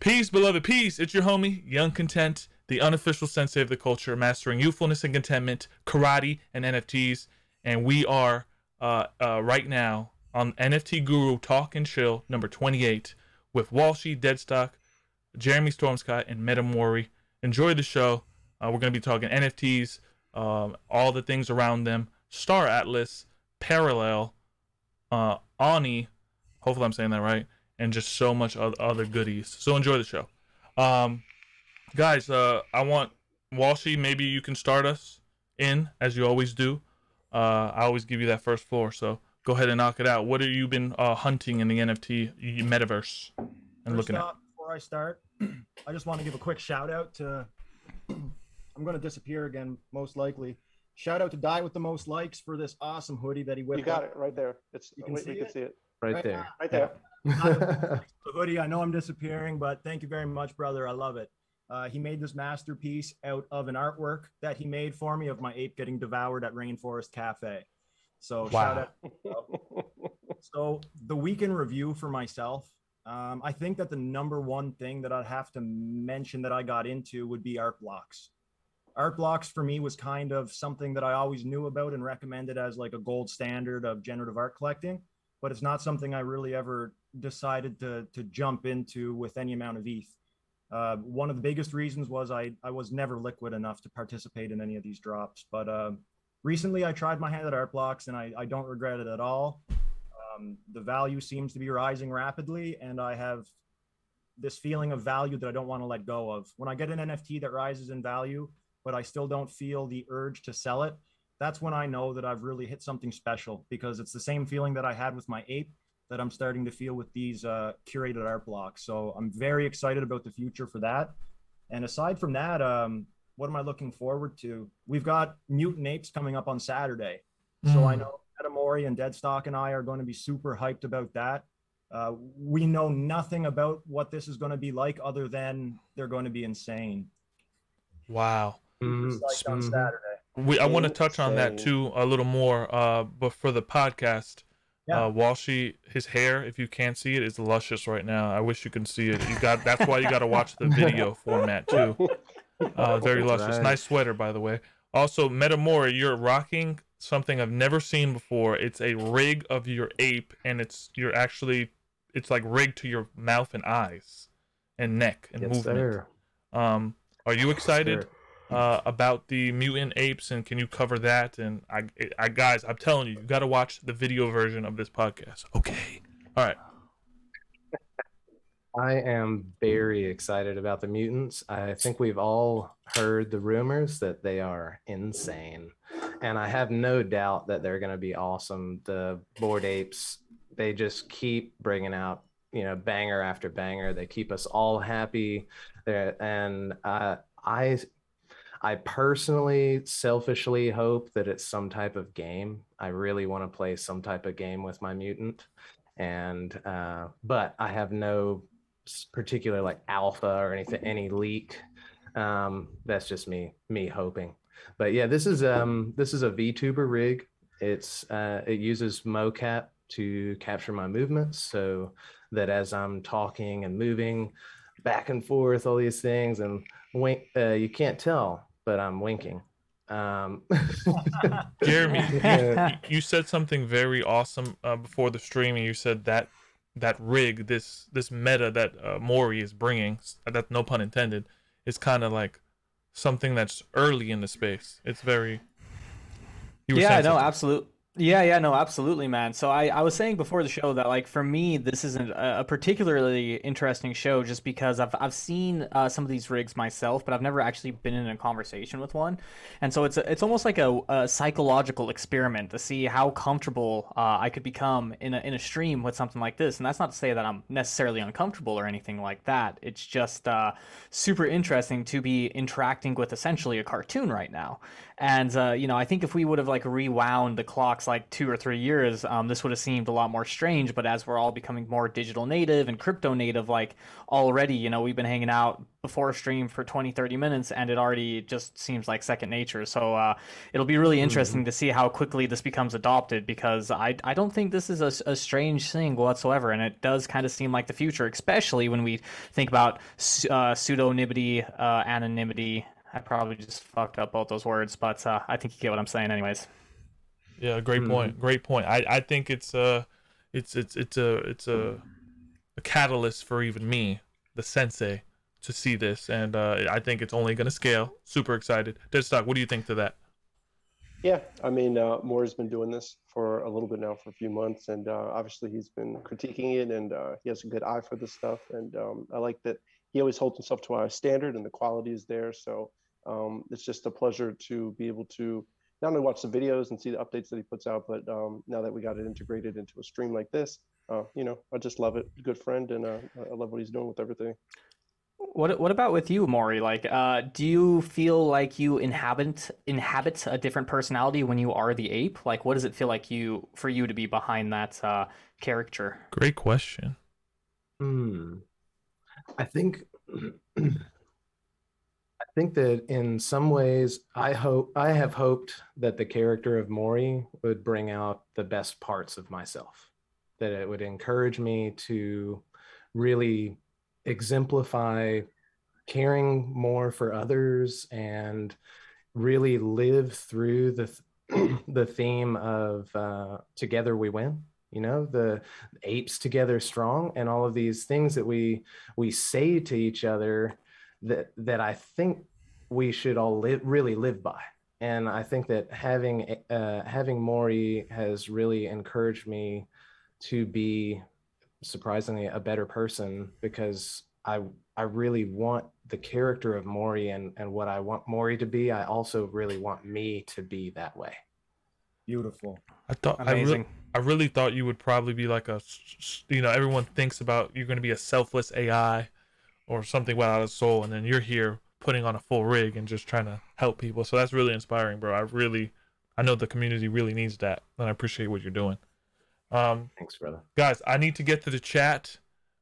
Peace, beloved, peace. It's your homie, Young Content, the unofficial sensei of the culture, mastering youthfulness and contentment, karate, and NFTs. And we are uh, uh, right now on NFT Guru Talk and Chill number 28 with Walshy, Deadstock, Jeremy Stormscott, and Metamori. Enjoy the show. Uh, we're going to be talking NFTs, um, all the things around them, Star Atlas, Parallel, uh, Oni. Hopefully, I'm saying that right and just so much other goodies. So enjoy the show. Um, guys, uh, I want Walshy, maybe you can start us in as you always do. Uh, I always give you that first floor, so go ahead and knock it out. What have you been uh, hunting in the NFT metaverse and first looking at? Before I start, I just want to give a quick shout out to. I'm going to disappear again, most likely. Shout out to Die with the most likes for this awesome hoodie that he whipped. You got up. it right there. It's You can wait, see you can it? see it right, Right there. right there. the hoodie. I know I'm disappearing, but thank you very much, brother. I love it. Uh, he made this masterpiece out of an artwork that he made for me of my ape getting devoured at Rainforest Cafe. So shout out. So the weekend review for myself, um, I think that the number one thing that I'd have to mention that I got into would be art blocks. Art blocks for me was kind of something that I always knew about and recommended as like a gold standard of generative art collecting, but it's not something I really ever decided to to jump into with any amount of ETH. Uh, one of the biggest reasons was I I was never liquid enough to participate in any of these drops. But uh, recently I tried my hand at art blocks and I, I don't regret it at all. Um, the value seems to be rising rapidly, and I have this feeling of value that I don't want to let go of. When I get an NFT that rises in value, but I still don't feel the urge to sell it, that's when I know that I've really hit something special because it's the same feeling that I had with my ape that I'm starting to feel with these uh, curated art blocks. So I'm very excited about the future for that. And aside from that, um, what am I looking forward to? We've got Mutant Apes coming up on Saturday. So I Mm. know Metamori and Deadstock and I are going to be super hyped about that. Uh, we know nothing about what this is going to be like other than they're going to be insane. Wow. Super Mhm, psyched on. Saturday. We, I want to touch on that too a little more. Uh, but for the podcast, Yeah. uh, Walshy, his hair, if you can't see it, is luscious right now. I wish you can see it. You got that's why you got to watch the video format too. Uh, very luscious. right. Nice sweater, by the way. Also, Metamora, you're rocking something I've never seen before. It's a rig of your ape, and it's you're actually it's like rigged to your mouth and eyes and neck and Yes, movement. sir. Um, are you excited? Sir. Uh, about the mutant apes, and can you cover that? And I, I guys, I'm telling you, you got to watch the video version of this podcast. Okay. All right. I am very excited about the mutants. I think we've all heard the rumors that they are insane. And I have no doubt that they're going to be awesome. The Bored Apes, they just keep bringing out, you know, banger after banger. They keep us all happy. They're, and uh, I, I personally, selfishly hope that it's some type of game. I really want to play some type of game with my mutant and uh, but I have no particular like alpha or anything, any leak. Um, that's just me, me hoping. But yeah, this is um, this is a VTuber rig. It's uh, it uses mocap to capture my movements, so that as I'm talking and moving back and forth, all these things, and wink, uh, you can't tell, but I'm winking. Um, Jeremy, Yeah. you, you said something very awesome uh, before the streaming. You said that that rig, this this meta that uh, Mori is bringing, that no pun intended, is kind of like something that's early in the space. It's very. You were yeah, saying no, absolutely. Yeah, yeah, no, absolutely, man. So I, I was saying before the show that like for me, this isn't a particularly interesting show just because I've I've seen uh, some of these rigs myself, but I've never actually been in a conversation with one, and so it's a, it's almost like a, a psychological experiment to see how comfortable uh, I could become in a in a stream with something like this. And that's not to say that I'm necessarily uncomfortable or anything like that. It's just uh, super interesting to be interacting with essentially a cartoon right now. And uh, you know, I think if we would have like rewound the clocks like two or three years, um, this would have seemed a lot more strange. But as we're all becoming more digital native and crypto native, like already, you know, we've been hanging out before a stream for 20, 30 minutes, and it already just seems like second nature. So uh, it'll be really interesting mm-hmm. to see how quickly this becomes adopted because I, I don't think this is a, a strange thing whatsoever. And it does kind of seem like the future, especially when we think about uh, pseudonymity, uh, anonymity. I probably just fucked up both those words, but uh, I think you get what I'm saying, anyways. Yeah, great mm-hmm. point. Great point. I, I think it's a, it's it's it's a it's a, a catalyst for even me, the sensei, to see this, and uh, I think it's only going to scale. Super excited. Deadstock, what do you think to that? Yeah, I mean, uh, Moore's been doing this for a little bit now, for a few months, and uh, obviously he's been critiquing it, and uh, he has a good eye for this stuff. And um, I like that he always holds himself to our standard, and the quality is there. So um, it's just a pleasure to be able to not only watch the videos and see the updates that he puts out, but um, now that we got it integrated into a stream like this, uh, you know, I just love it. Good friend, and uh, I love what he's doing with everything. What what about with you, Maury? Like, uh, do you feel like you inhabit inhabit a different personality when you are the ape? Like, what does it feel like you for you to be behind that uh, character? Great question. Hmm. I think I think that in some ways I hope I have hoped that the character of Maury would bring out the best parts of myself. That it would encourage me to really exemplify caring more for others and really live through the the theme of uh, together we win you know the apes together strong and all of these things that we we say to each other that that i think we should all live really live by and i think that having uh, having maury has really encouraged me to be surprisingly a better person because I I really want the character of Maury and and what I want Maury to be. I also really want me to be that way. Beautiful. I thought Amazing. I, re- I really thought you would probably be like a you know everyone thinks about you're going to be a selfless AI or something without a soul, and then you're here putting on a full rig and just trying to help people. So that's really inspiring, bro. I really I know the community really needs that, and I appreciate what you're doing. Um, Thanks, brother. Guys, I need to get to the chat.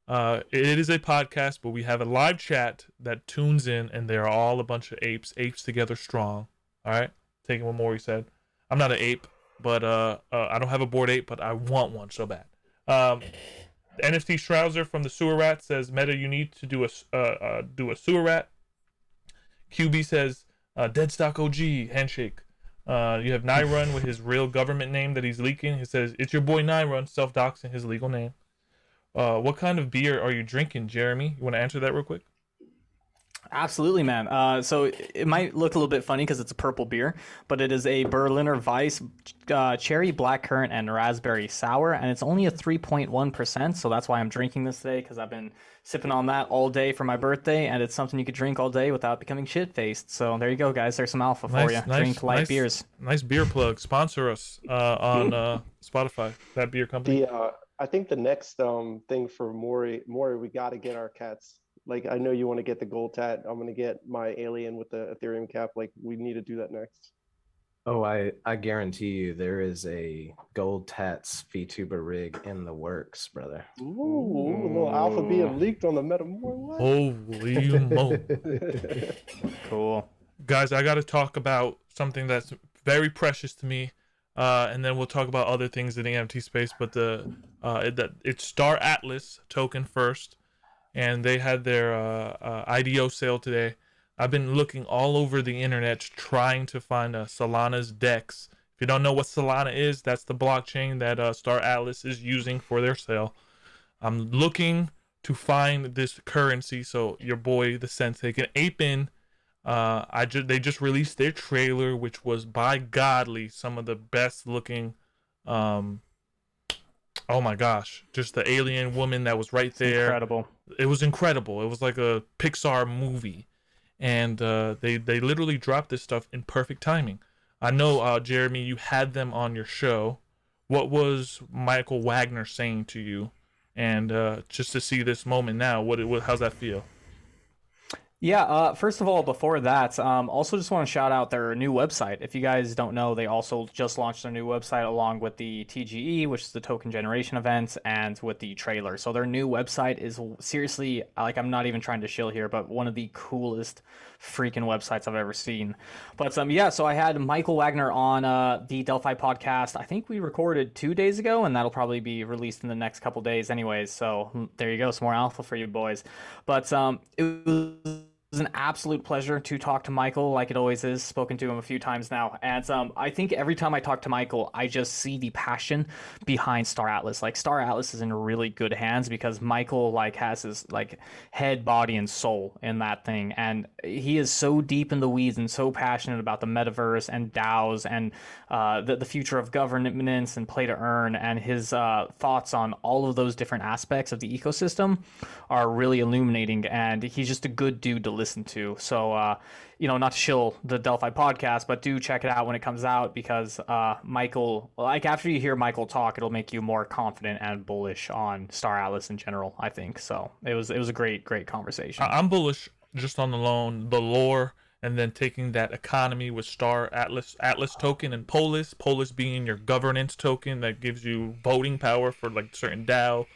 Uh, it is a podcast, but we have a live chat that tunes in, and they are all a bunch of apes, apes together strong. All right, taking what Maury said. I'm not an ape, but uh, uh, I don't have a Bored Ape, but I want one so bad. Um, NFT Shrouzer from the Sewer Rat says, "Meta, you need to do a uh, uh, do a Sewer Rat." QB says, uh, "Deadstock OG handshake." Uh, you have Nyrun with his real government name that he's leaking. He says, "It's your boy Nyrun," self doxing his legal name. Uh, what kind of beer are you drinking, Jeremy? You want to answer that real quick? Absolutely, man. Uh, so it might look a little bit funny because it's a purple beer, but it is a Berliner Weiss uh, cherry blackcurrant and raspberry sour, and it's only a 3.1%. So that's why I'm drinking this today because I've been sipping on that all day for my birthday, and it's something you could drink all day without becoming shit faced. So there you go, guys. There's some alpha nice, for you. Nice, drink light nice, beers. Nice beer plug. Sponsor us uh, on uh, Spotify. That beer company. The, uh, I think the next um thing for Maury, Maury, we got to get our cats. Like I know you want to get the gold tat. I'm gonna get my alien with the Ethereum cap. Like we need to do that next. Oh, I I guarantee you there is a gold tats VTuber rig in the works, brother. Ooh, Ooh. a little alpha being leaked on the meta. Holy mo! cool, guys. I got to talk about something that's very precious to me uh, and then we'll talk about other things in the NFT space. But the uh, that it's Star Atlas token first, and they had their uh, uh IDO sale today. I've been looking all over the internet trying to find a Solana's DEX. If you don't know what Solana is, that's the blockchain that uh, Star Atlas is using for their sale. I'm looking to find this currency so your boy the Sensei can ape in uh, I just they just released their trailer, which was by godly some of the best looking. Um, oh my gosh, just the alien woman that was right there. Incredible. It was incredible. It was like a Pixar movie, and uh, they they literally dropped this stuff in perfect timing. I know, uh, Jeremy, you had them on your show. What was Michael Wagner saying to you? And uh, just to see this moment now, what, what how's that feel? Yeah, uh, first of all, before that, um, also just want to shout out their new website. If you guys don't know, they also just launched their new website along with the TGE, which is the token generation event, and with the trailer. So their new website is seriously, like, I'm not even trying to shill here, but one of the coolest freaking websites I've ever seen. But um, yeah, so I had Michael Wagner on uh, the Delphi podcast. I think we recorded two days ago, and that'll probably be released in the next couple days, anyways. So hmm, there you go, some more alpha for you boys. But um, it was it was an absolute pleasure to talk to Michael, like it always is. Spoken to him a few times now, and um, I think every time I talk to Michael, I just see the passion behind Star Atlas. Like Star Atlas is in really good hands because Michael like has his like head, body, and soul in that thing, and he is so deep in the weeds and so passionate about the metaverse and DAOs and uh, the the future of governance and play to earn, and his uh, thoughts on all of those different aspects of the ecosystem are really illuminating. And he's just a good dude to listen to. So, uh, you know, not to shill the Delphi podcast, but do check it out when it comes out because uh, Michael, like after you hear Michael talk, it'll make you more confident and bullish on Star Atlas in general. I think so. It was it was a great great conversation. I'm bullish just on the loan, the lore, and then taking that economy with Star Atlas Atlas token and Polis. Polis being your governance token that gives you voting power for like certain DAO.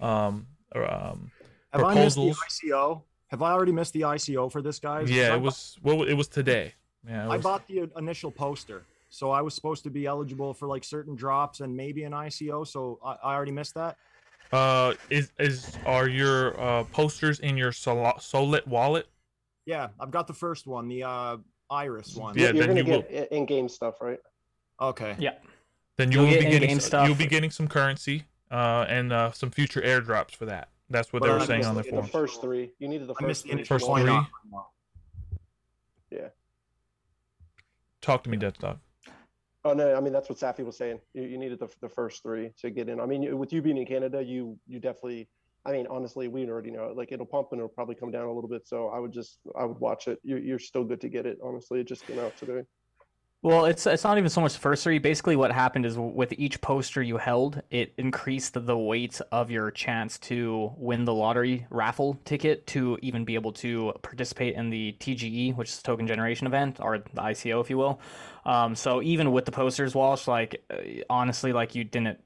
Um, or, um, Have I missed the proposals. ICO? Have I already missed the ICO for this, guys? Yeah, it was well, it was today. Yeah, it I was- bought the initial poster, so I was supposed to be eligible for like certain drops and maybe an ICO. So I, I already missed that. Uh, is is are your uh posters in your Sol- Sollet wallet? Yeah, I've got the first one, the uh, Iris one. Yeah, You're then gonna you will- get in game stuff, right? Okay. yeah. Then you You'll will be get getting in-game stuff. you'll be getting some currency, uh, and uh, some future airdrops for that. That's what But they I were saying on their the- The forum. first three. You needed the I first the three. initial First three. Why? Talk to me, Deadstock. Oh no, I mean that's what Safi was saying. You, you needed the, the first three to get in. I mean, with you being in Canada, you you definitely. I mean, honestly, we already know it. Like it'll pump and it'll probably come down a little bit. So I would just I would watch it. You're you're still good to get it. Honestly, it just came out today. Well, it's it's not even so much three. Basically, what happened is with each poster you held, it increased the weight of your chance to win the lottery raffle ticket to even be able to participate in the TGE, which is token generation event, or the ICO, if you will. Um, so even with the posters, Walsh, like uh, honestly, like you didn't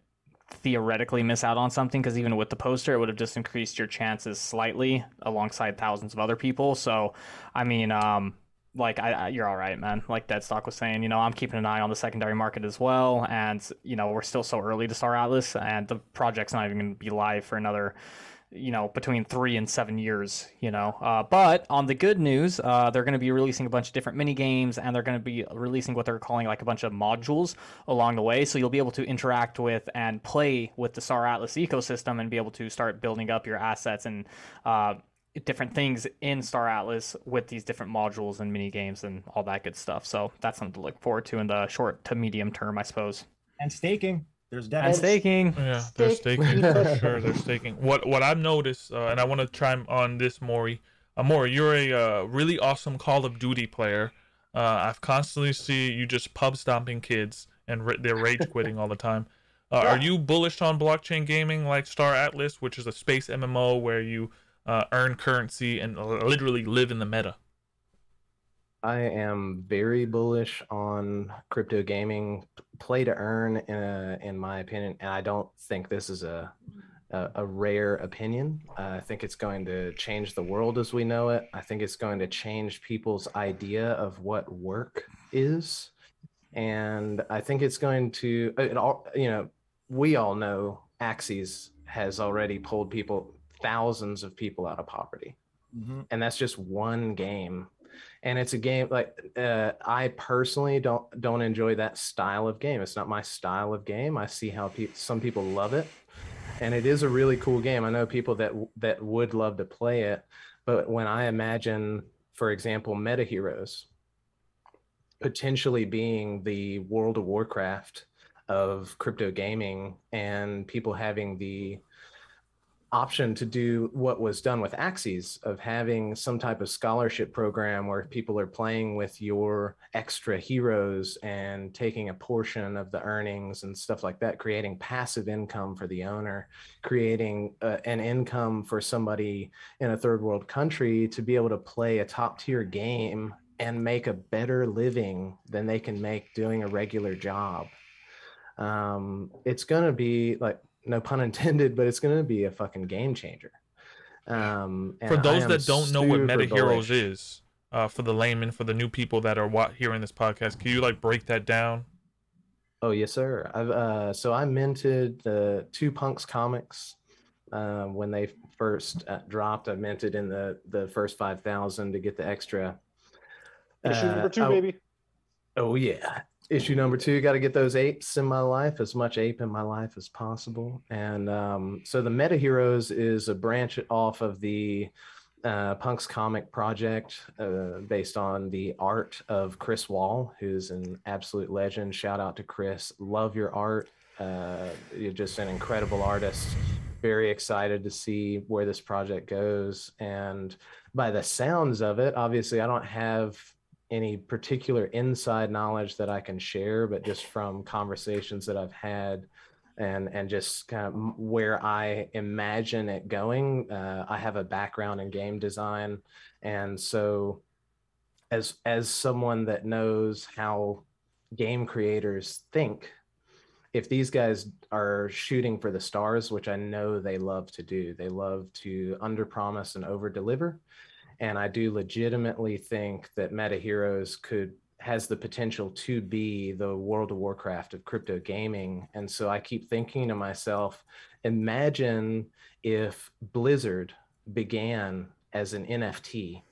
theoretically miss out on something because even with the poster, it would have just increased your chances slightly alongside thousands of other people. So, I mean, um, like I, I you're all right, man. Like Deadstock was saying, you know, I'm keeping an eye on the secondary market as well, and you know, we're still so early to Star Atlas, and the project's not even going to be live for another. You know, between three and seven years, you know. Uh, but on the good news, uh, they're going to be releasing a bunch of different mini games, and they're going to be releasing what they're calling like a bunch of modules along the way. So you'll be able to interact with and play with the Star Atlas ecosystem, and be able to start building up your assets and uh, different things in Star Atlas with these different modules and mini games and all that good stuff. So that's something to look forward to in the short to medium term, I suppose. And staking. There's And staking. Yeah, they're staking for sure. They're staking. What what I've noticed, uh, and I want to chime on this, Maury. Uh, Maury, you're a uh, really awesome Call of Duty player. Uh, I've constantly see you just pub stomping kids and ra- they're rage quitting all the time. Uh, Are you bullish on blockchain gaming like Star Atlas, which is a space MMO where you uh, earn currency and literally live in the meta? I am very bullish on crypto gaming, play to earn, uh, in my opinion, and I don't think this is a a, a rare opinion. Uh, I think it's going to change the world as we know it. I think it's going to change people's idea of what work is, and I think it's going to. uh, It all you know, we all know Axies has already pulled people, thousands of people out of poverty. Mhm. and that's just one game. And it's a game like uh, i personally don't don't enjoy that style of game. It's not my style of game. I see how pe- some people love it. And it is a really cool game. I know people that that would love to play it. But when i imagine for example meta heroes potentially being the world of warcraft of crypto gaming and people having the option to do what was done with Axies of having some type of scholarship program where people are playing with your extra heroes and taking a portion of the earnings and stuff like that, creating passive income for the owner, creating uh, an income for somebody in a third world country to be able to play a top tier game and make a better living than they can make doing a regular job. Um, it's going to be like no pun intended, but it's going to be a fucking game changer. Um, for those that don't know what Meta Heroes is, uh, for the layman, for the new people that are wa- hearing this podcast, can you like break that down? Oh yes, sir. I've uh, so I minted the two punks comics uh, when they first uh, dropped. I minted in the the first five thousand to get the extra. Issue number Uh, two, I- baby. Oh yeah. Issue number two, got to get those apes in my life, as much ape in my life as possible. And um, so the Meta Heroes is a branch off of the uh, Punks comic project uh, based on the art of Chris Wall, who's an absolute legend. Shout out to Chris. Love your art. Uh, you're just an incredible artist. Very excited to see where this project goes. And by the sounds of it, obviously, I don't have any particular inside knowledge that I can share, but just from conversations that I've had and and just kind of where I imagine it going. Uh, I have a background in game design, and so as as someone that knows how game creators think, if these guys are shooting for the stars, which I know they love to do, they love to underpromise and overdeliver and I do legitimately think that Meta Heroes could has the potential to be the World of Warcraft of crypto gaming. And so I keep thinking to myself, imagine if Blizzard began as an NFT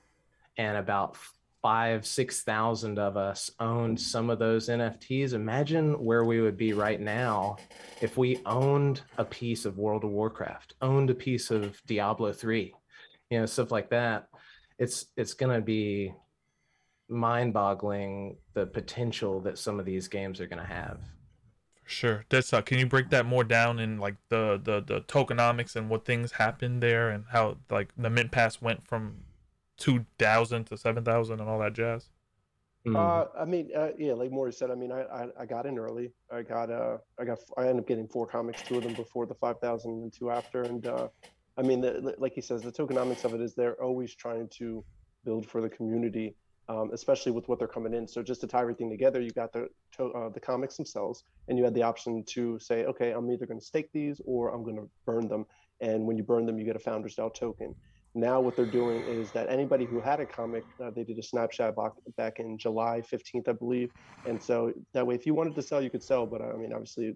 and about five, six thousand of us owned some of those NFTs. Imagine where we would be right now if we owned a piece of World of Warcraft, owned a piece of Diablo 3, you know, stuff like that it's it's going to be mind-boggling the potential that some of these games are going to have For sure. That's uh, can you break that more down in like the, the the tokenomics and what things happened there and how like the mint pass went from two thousand to seven thousand and all that jazz? Mm. Uh, I mean, uh, yeah, like Maury said, I mean, I, I, I got in early. I got, uh, I got, I ended up getting four comics, two of them before the 5,000 and two after. And, uh, I mean, the, like he says, the tokenomics of it is they're always trying to build for the community, um, especially with what they're coming in. So just to tie everything together, you got the, to, uh, the comics themselves, and you had the option to say, okay, I'm either going to stake these or I'm going to burn them. And when you burn them, you get a Founders DAO token. Now what they're doing is that anybody who had a comic, uh, they did a snapshot back, back in July 15th, I believe. And so that way, if you wanted to sell, you could sell. But I mean, obviously,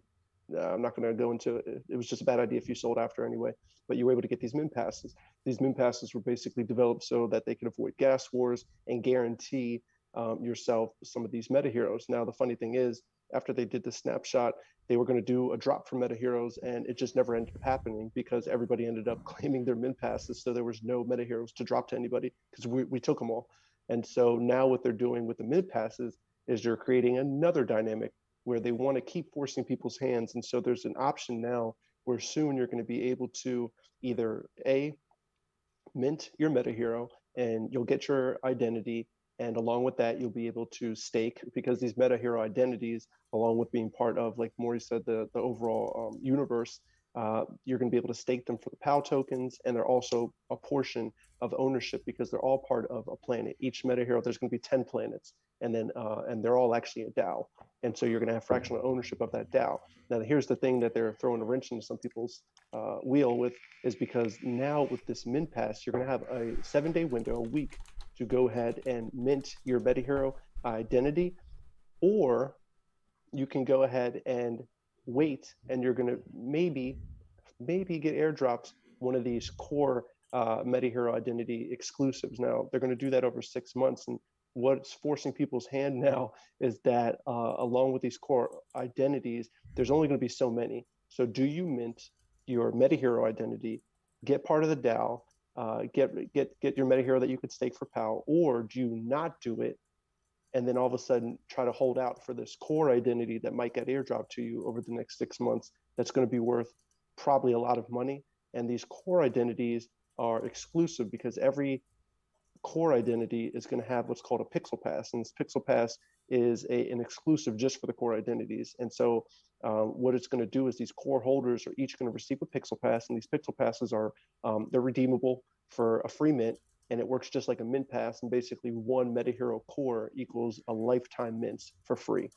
uh, I'm not going to go into it. It was just a bad idea if you sold after anyway. But you were able to get these mint passes. These mint passes were basically developed so that they could avoid gas wars and guarantee um, yourself some of these meta heroes. Now, the funny thing is, after they did the snapshot, they were going to do a drop for meta heroes, and it just never ended up happening because everybody ended up claiming their mint passes. So there was no meta heroes to drop to anybody because we, we took them all. And so now what they're doing with the mint passes is they're creating another dynamic where they want to keep forcing people's hands. And so there's an option now where soon you're going to be able to either A, mint your meta hero and you'll get your identity. And along with that, you'll be able to stake because these meta hero identities, along with being part of, like Maury said, the, the overall um, universe, uh, you're going to be able to stake them for the POW tokens. And they're also a portion of ownership because they're all part of a planet. Each meta hero, there's going to be 10 planets. And then, uh, and they're all actually a DAO. And so you're going to have fractional ownership of that DAO. Now, here's the thing that they're throwing a wrench into some people's uh, wheel with is because now with this mint pass, you're going to have a seven day window, a week, to go ahead and mint your Meta Hero identity, or you can go ahead and wait, and you're going to maybe, maybe get airdrops one of these core uh, Meta Hero identity exclusives. Now they're going to do that over six months, and what's forcing people's hand now is that uh, along with these core identities, there's only going to be so many. So do you mint your Meta Hero identity, get part of the DAO, uh, get get get your Meta Hero that you could stake for POW, or do you not do it, and then all of a sudden try to hold out for this core identity that might get airdropped to you over the next six months? That's going to be worth probably a lot of money. And these core identities are exclusive because every core identity is going to have what's called a pixel pass. And this pixel pass is a, an exclusive just for the core identities. And so um, what it's going to do is these core holders are each going to receive a pixel pass, and these pixel passes are um, they're redeemable for a free mint, and it works just like a mint pass. And basically, one MetaHero core equals a lifetime mints for free.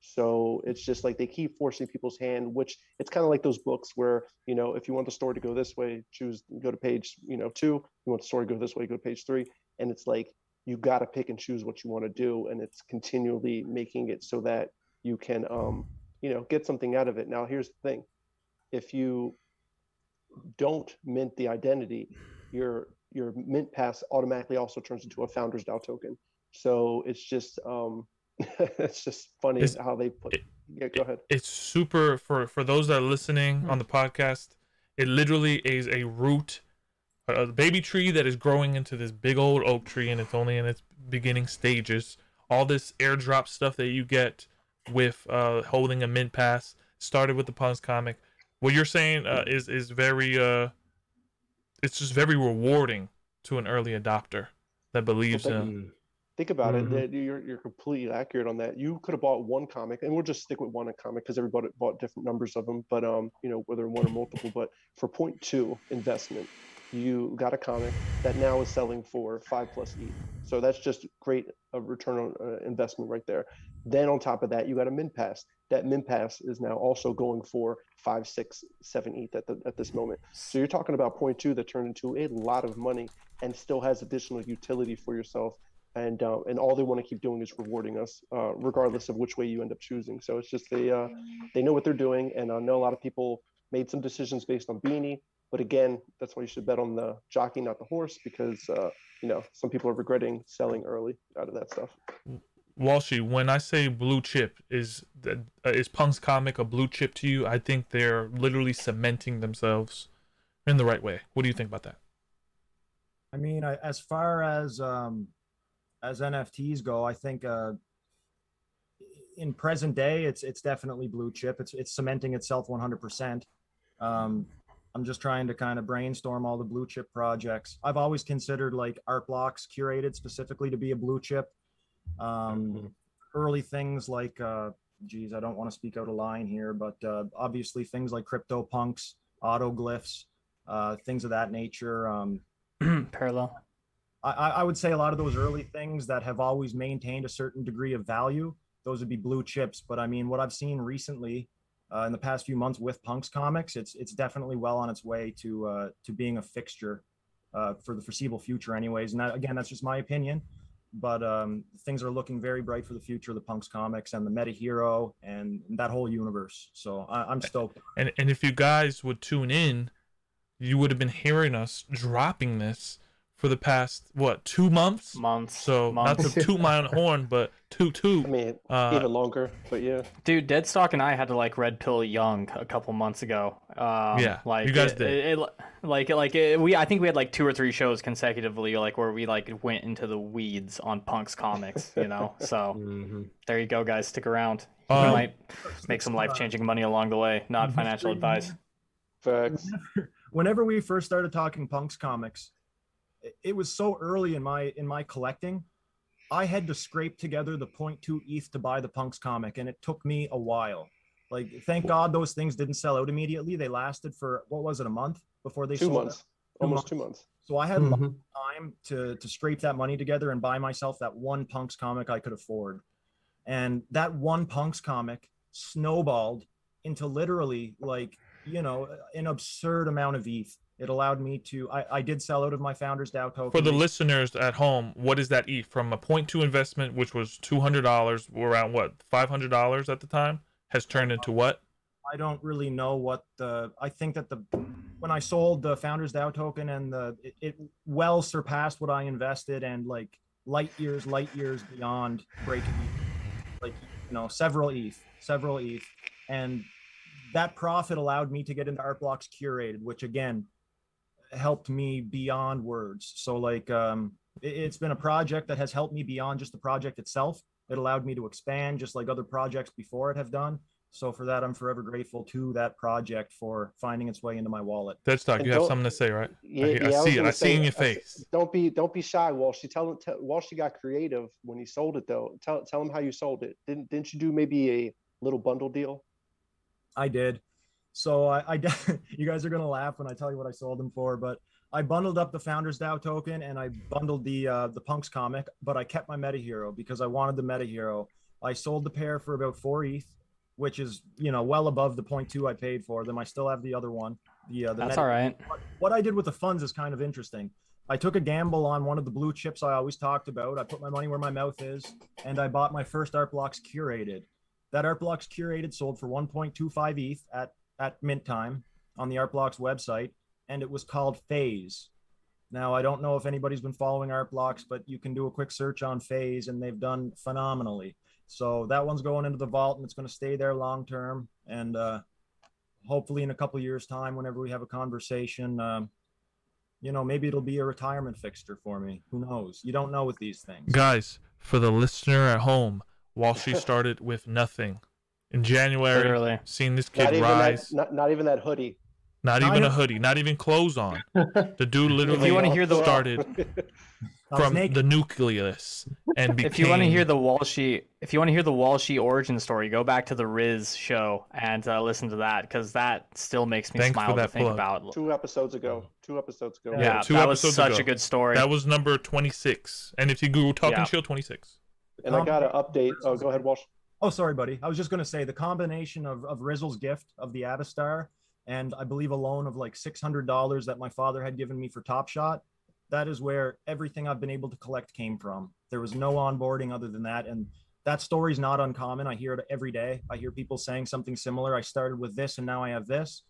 So it's just like they keep forcing people's hand, which it's kind of like those books where, you know, if you want the story to go this way, choose go to page, you know, two. You want the story to go this way, go to page three. And it's like you got to pick and choose what you want to do, and it's continually making it so that you can um, you know get something out of it now here's the thing if you don't mint the identity your your mint pass automatically also turns into a founders DAO token so it's just um it's just funny it's, how they put it, yeah go ahead it's super for for those that are listening mm-hmm. on the podcast it literally is a root a baby tree that is growing into this big old oak tree and it's only in its beginning stages all this airdrop stuff that you get with uh, holding a mint pass. Started with the Punks comic. What you're saying uh, is is very uh, it's just very rewarding to an early adopter that believes well, in. Think about mm-hmm. it. That you're you're completely accurate on that. You could have bought one comic, and we'll just stick with one comic because everybody bought different numbers of them. But um, you know whether one or multiple. But for point two investment, you got a comic that now is selling for five plus ETH. So that's just great a return on uh, investment right there. Then on top of that, you got a mint pass. That mint pass is now also going for five, six, seven, eight at the, at this moment. So you're talking about point two that turned into a lot of money and still has additional utility for yourself. And uh, and all they want to keep doing is rewarding us, uh, regardless of which way you end up choosing. So it's just they uh, they know what they're doing, and I know a lot of people made some decisions based on Beanie but again, that's why you should bet on the jockey, not the horse, because uh, you know some people are regretting selling early out of that stuff. Walshy, when I say blue chip, is uh, is Punk's comic a blue chip to you? I think they're literally cementing themselves in the right way. What do you think about that? I mean, I, as far as um, as NFTs go, I think uh, in present day, it's it's definitely blue chip. It's it's cementing itself 100. percent um, I'm just trying to kind of brainstorm all the blue chip projects. I've always considered like art blocks curated specifically to be a blue chip. Um, mm-hmm. Early things like, uh, geez, I don't want to speak out of line here, but uh, obviously things like crypto punks, autoglyphs, uh, things of that nature. Um, Parallel. I, I would say a lot of those early things that have always maintained a certain degree of value, those would be blue chips. But I mean, what I've seen recently uh, in the past few months with Punks Comics, it's it's definitely well on its way to uh, to being a fixture uh, for the foreseeable future, anyways. And that, again, that's just my opinion, but um, things are looking very bright for the future of the Punks Comics and the Meta Hero and that whole universe. So I, am stoked. And and if you guys would tune in, you would have been hearing us dropping this for the past what two months? Months. So months. not to toot my own horn, but toot toot. I mean, uh, even longer, but yeah. Dude, Deadstock and I had to like red pill Young a couple months ago. Um, yeah, like you guys it, did. It, it, like like it, we, I think we had like two or three shows consecutively, like where we like went into the weeds on Punk's comics. You know, so mm-hmm. there you go, guys. Stick around. You um, might make some life changing money along the way. Not financial advice. Facts. Whenever, whenever we first started talking Punk's comics it was so early in my in my collecting i had to scrape together the 0.2 eth to buy the punks comic and it took me a while. Like thank god those things didn't sell out immediately. They lasted for what was it a month before they two sold months. two almost months. two months. So i had mm-hmm. time to to scrape that money together and buy myself that one punks comic i could afford. And that one punks comic snowballed into literally like you know an absurd amount of eth it allowed me to I, I did sell out of my founders DAO token. For the listeners at home, what is that E from a point two investment, which was two hundred dollars, around what five hundred dollars at the time, has turned into what? I don't really know what the. I think that the when I sold the founders DAO token and the it, it well surpassed what I invested and like light years, light years beyond breaking, like you know several ETH, several ETH, and that profit allowed me to get into Art Blocks curated, which again helped me beyond words. So like um, it, has been a project that has helped me beyond just the project itself. It allowed me to expand just like other projects before it have done. So for that, I'm forever grateful to that project for finding its way into my wallet. Deadstock, And you have something to say, right? Yeah, I, yeah, I was see it. gonna I see it in your face. Don't be don't be shy, Walshy. Tell him tell, Walshy got creative when he sold it though. Tell tell him how you sold it. Didn't didn't you do maybe a little bundle deal? I did. So I, I you guys are gonna laugh when I tell you what I sold them for, but I bundled up the Founders DAO token and I bundled the uh, the Punks comic, but I kept my Meta Hero because I wanted the Meta Hero. I sold the pair for about four ETH, which is you know well above the point two I paid for them. I still have the other one. The uh, the That's Meta- all right. what- what I did with the funds is kind of interesting. I took a gamble on one of the blue chips I always talked about. I put my money where my mouth is, and I bought my first Art Blocks curated. That Art Blocks curated sold for 1.25 ETH at at mint time on the Art Blocks website, and it was called Phase. Now I don't know if anybody's been following Art Blocks, but you can do a quick search on Phase, and they've done phenomenally. So that one's going into the vault, and it's going to stay there long term. And uh, hopefully, in a couple years' time, whenever we have a conversation, um, you know, maybe it'll be a retirement fixture for me. Who knows? You don't know with these things. Guys, for the listener at home, Wall Street started with nothing. In January, Literally. seeing this kid even rise, that not, not even that hoodie. not Not even a hoodie, not even clothes on. The dude If literally you want to hear the started I from naked. the nucleus and became. if you want to hear the Walshy, if you want to hear the Walshy origin story, go back to the Riz show and uh, listen to that because that still makes me Thanks for smile to think plug. about. Two episodes ago. Two episodes ago. Yeah, Yeah, two that was episodes such ago. a good story. that was number 26. And if you Google Talking Yeah. Shield 26. And I got an update. Oh, go ahead, Walsh. Oh, sorry, buddy. I was just going to say the combination of, of Rizzle's gift of the Avastar and I believe a loan of like $600 that my father had given me for Top Shot. That is where everything I've been able to collect came from. There was no onboarding other than that. And that story is not uncommon. I hear it every day. I hear people saying something similar. I started with this and now I have this.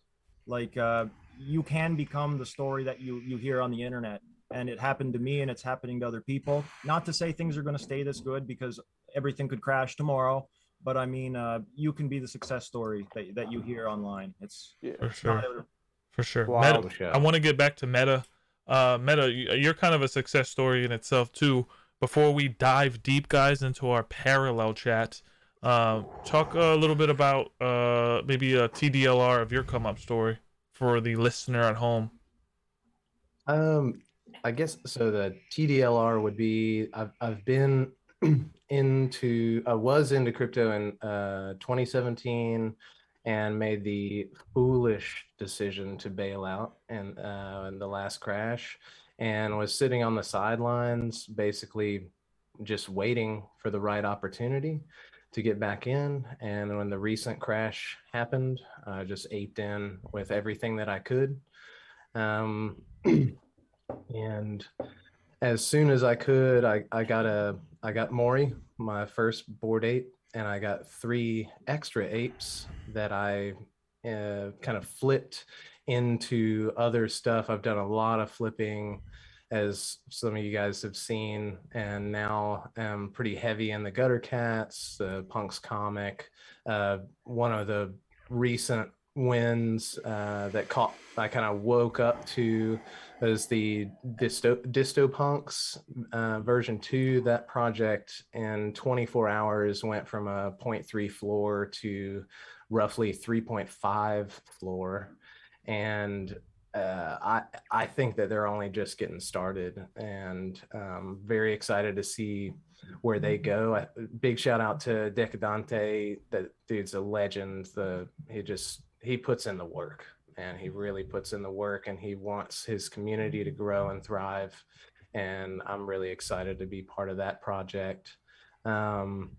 Like, uh, you can become the story that you, you hear on the internet. And it happened to me and it's happening to other people. Not to say things are going to stay this good because everything could crash tomorrow but I mean, uh, you can be the success story that, that you hear online. It's Yeah. For not sure. For sure. Wild Meta, show. I want to get back to Meta. Uh, Meta, you- you're kind of a success story in itself too. Before we dive deep, guys, into our parallel chat, uh, talk a little bit about uh, maybe a TDLR of your come up story for the listener at home. Um, I guess so. The TDLR would be I've I've been into I was into crypto in uh 2017 and made the foolish decision to bail out and uh, in the last crash and was sitting on the sidelines basically just waiting for the right opportunity to get back in. And when the recent crash happened I just aped in with everything that I could. Um and as soon as I could, I, I got a I got Mori, my first Bored Ape, and I got three extra apes that I uh, kind of flipped into other stuff. I've done a lot of flipping, as some of you guys have seen, and now I'm pretty heavy in the Gutter Cats, the Punks comic. Uh, one of the recent wins uh, that caught I kind of woke up to was the Dysto, DystoPunks uh, version two. That project in 24 hours went from a 0.3 floor to roughly 3.5 floor, and uh, I I think that they're only just getting started, and um, very excited to see where they go. I, big shout out to Decadante. That dude's a legend. The he just he puts in the work and he really puts in the work and he wants his community to grow and thrive and i'm really excited to be part of that project um,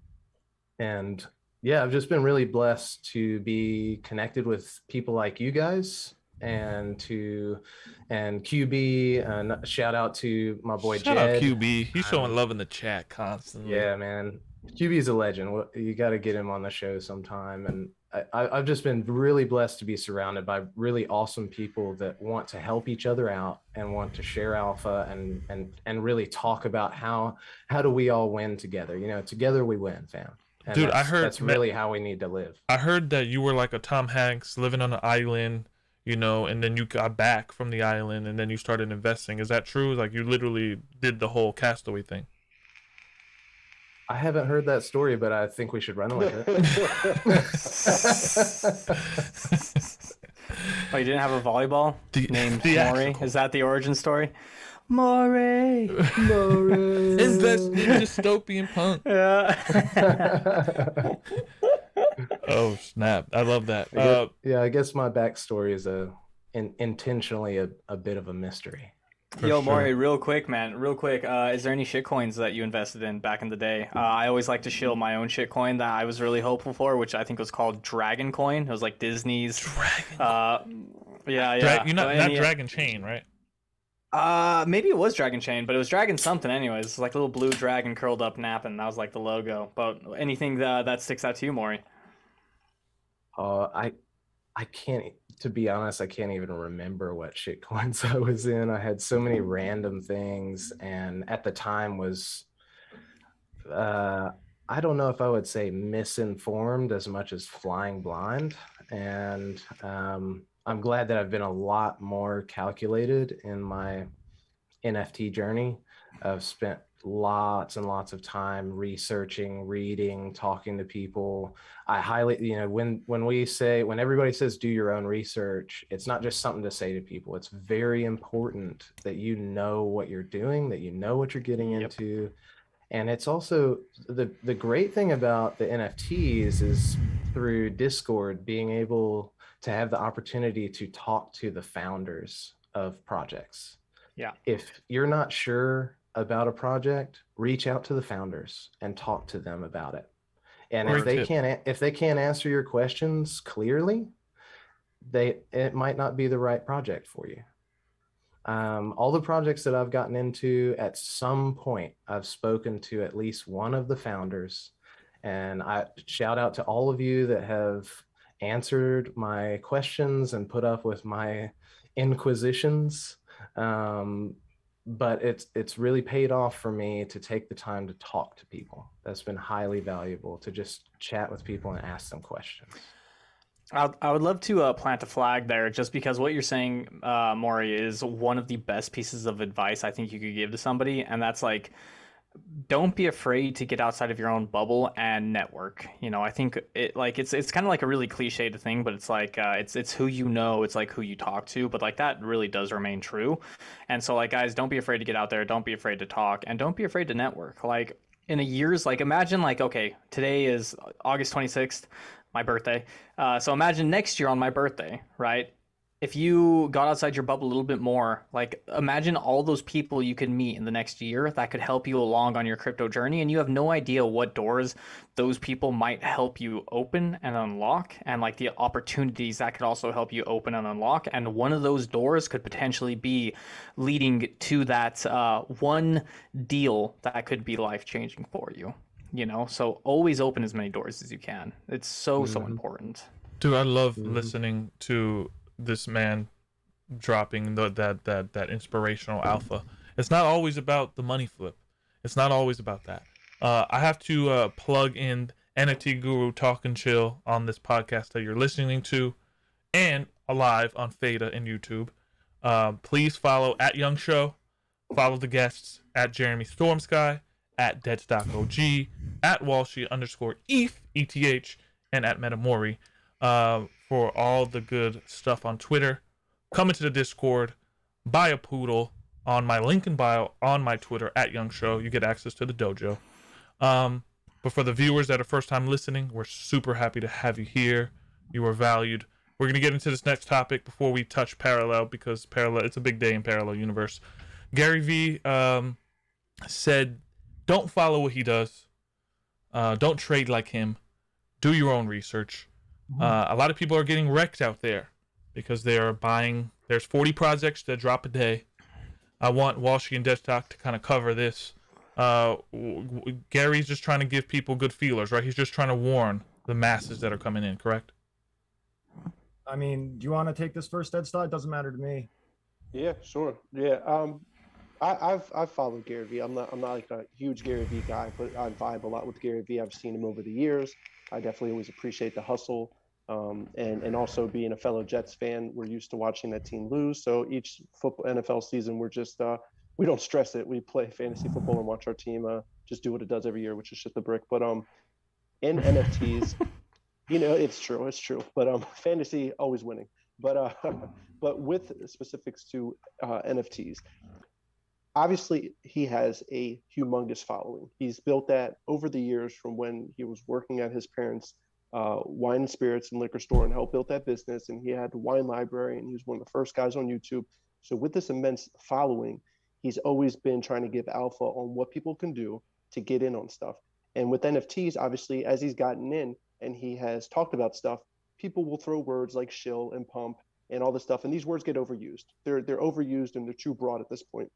and yeah i've just been really blessed to be connected with people like you guys and to and qb and shout out to my boy Shout jed out QB. He's showing Um, love in the chat constantly. yeah, man. QB's a legend. You got to get him on the show sometime. And I, I've just been really blessed to be surrounded by really awesome people that want to help each other out and want to share alpha and and and really talk about how how do we all win together. You know, together we win, fam. And Dude, I heard that's really how we need to live. I heard that you were like a Tom Hanks living on an island, you know, and then you got back from the island and then you started investing. Is that true? Like you literally did the whole castaway thing. I haven't heard that story, but I think we should run with it. oh, you didn't have a volleyball The- named theatrical. Maury? Is that the origin story? Maury. Maury. Invest in dystopian punk. Yeah. Oh snap! I love that. I guess- Uh, yeah, I guess my backstory is a in, intentionally a, a bit of a mystery. For Yo, sure. Maury, real quick, man, real quick. Uh, is there any shit coins that you invested in back in the day? Uh, I always like to shill my own shit coin that I was really hopeful for, which I think was called Dragon Coin. It was like Disney's. Dragon. Uh, yeah, yeah. Dra- you're not So not any- Dragon Chain, right? Uh, maybe it was Dragon Chain, but it was Dragon something, anyways. It's like a little blue dragon curled up napping. That was like the logo. But anything that that sticks out to you, Maury? Uh, I I can't to be honest, I can't even remember what shit coins I was in. I had so many random things, and at the time was uh I don't know if I would say misinformed as much as flying blind. And um, I'm glad that I've been a lot more calculated in my NFT journey. I've spent lots and lots of time researching, reading, talking to people. I highly, you know, when when we say when everybody says do your own research, it's not just something to say to people. It's very important that you know what you're doing, that you know what you're getting Yep. into. And it's also the the great thing about the NFTs is through Discord being able to have the opportunity to talk to the founders of projects. Yeah. If you're not sure about a project, reach out to the founders and talk to them about it. And Great if they tip. can't if they can't answer your questions clearly, they it might not be the right project for you. Um, all the projects that I've gotten into, at some point, I've spoken to at least one of the founders, and I shout out to all of you that have answered my questions and put up with my inquisitions. Um, but it's it's really paid off for me to take the time to talk to people. That's been highly valuable to just chat with people and ask them questions. I would love to uh, plant a flag there, just because what you're saying, uh, Maury, is one of the best pieces of advice I think you could give to somebody, and that's like, don't be afraid to get outside of your own bubble and network. You know, I think it like it's it's kind of like a really cliched thing, but it's like uh, it's it's who you know, it's like who you talk to, but like that really does remain true. And so, like, guys, don't be afraid to get out there, don't be afraid to talk, and don't be afraid to network. Like in a year's, like imagine like okay, today is August 26th my birthday. Uh, so imagine next year on my birthday, right? If you got outside your bubble a little bit more, like imagine all those people you could meet in the next year that could help you along on your crypto journey, and you have no idea what doors those people might help you open and unlock, and like the opportunities that could also help you open and unlock. And one of those doors could potentially be leading to that uh, one deal that could be life changing for you you know so always open as many doors as you can it's so so Mhm. important Dude, I love Mhm. listening to this man dropping the, that that that inspirational alpha. It's not always about the money flip. It's not always about that. Uh, I have to uh, plug in NFT Guru Talk and Chill on this podcast that you're listening to, and alive on Theta and YouTube. Um, please follow at Young Show. Follow the guests at Jeremy Stormsky, at Deadstock at Walshy underscore ETH, ETH, and at Metamori uh, for all the good stuff on Twitter. Come into the Discord, buy a poodle on my link in bio on my Twitter at Young Show. You get access to the dojo. Um, but for the viewers that are first time listening, we're super happy to have you here. You are valued. We're gonna get into this next topic before we touch parallel because parallel it's a big day in parallel universe. Gary Vee um, said, "Don't follow what he does. Uh, don't trade like him. Do your own research. Uh, a lot of people are getting wrecked out there because they are buying. There's 40 projects that drop a day. I want Walshy and Deadstock to kind of cover this. Uh, w- w- Gary's just trying to give people good feelers, right? He's just trying to warn the masses that are coming in, correct? I mean, do you want to take this first, Deadstock? It doesn't matter to me. Yeah, sure. Yeah. Um, I, I've I've followed Gary Vee. I'm not I'm not like a huge Gary Vee guy, but I vibe a lot with Gary Vee. I've seen him over the years. I definitely always appreciate the hustle. Um, and and also being a fellow Jets fan, we're used to watching that team lose. So each football NFL season, we're just uh, we don't stress it. We play fantasy football and watch our team uh, just do what it does every year, which is shit the brick. But um, in NFTs, you know, it's true, it's true. But um, fantasy always winning. But uh, but with specifics to uh, NFTs, obviously he has a humongous following. He's built that over the years from when he was working at his parents' uh, wine and spirits and liquor store and helped build that business. And he had the wine library, and he was one of the first guys on YouTube. So with this immense following, he's always been trying to give alpha on what people can do to get in on stuff. And with NFTs, obviously, as he's gotten in and he has talked about stuff, people will throw words like shill and pump and all this stuff, and these words get overused. They're they're overused and they're too broad at this point.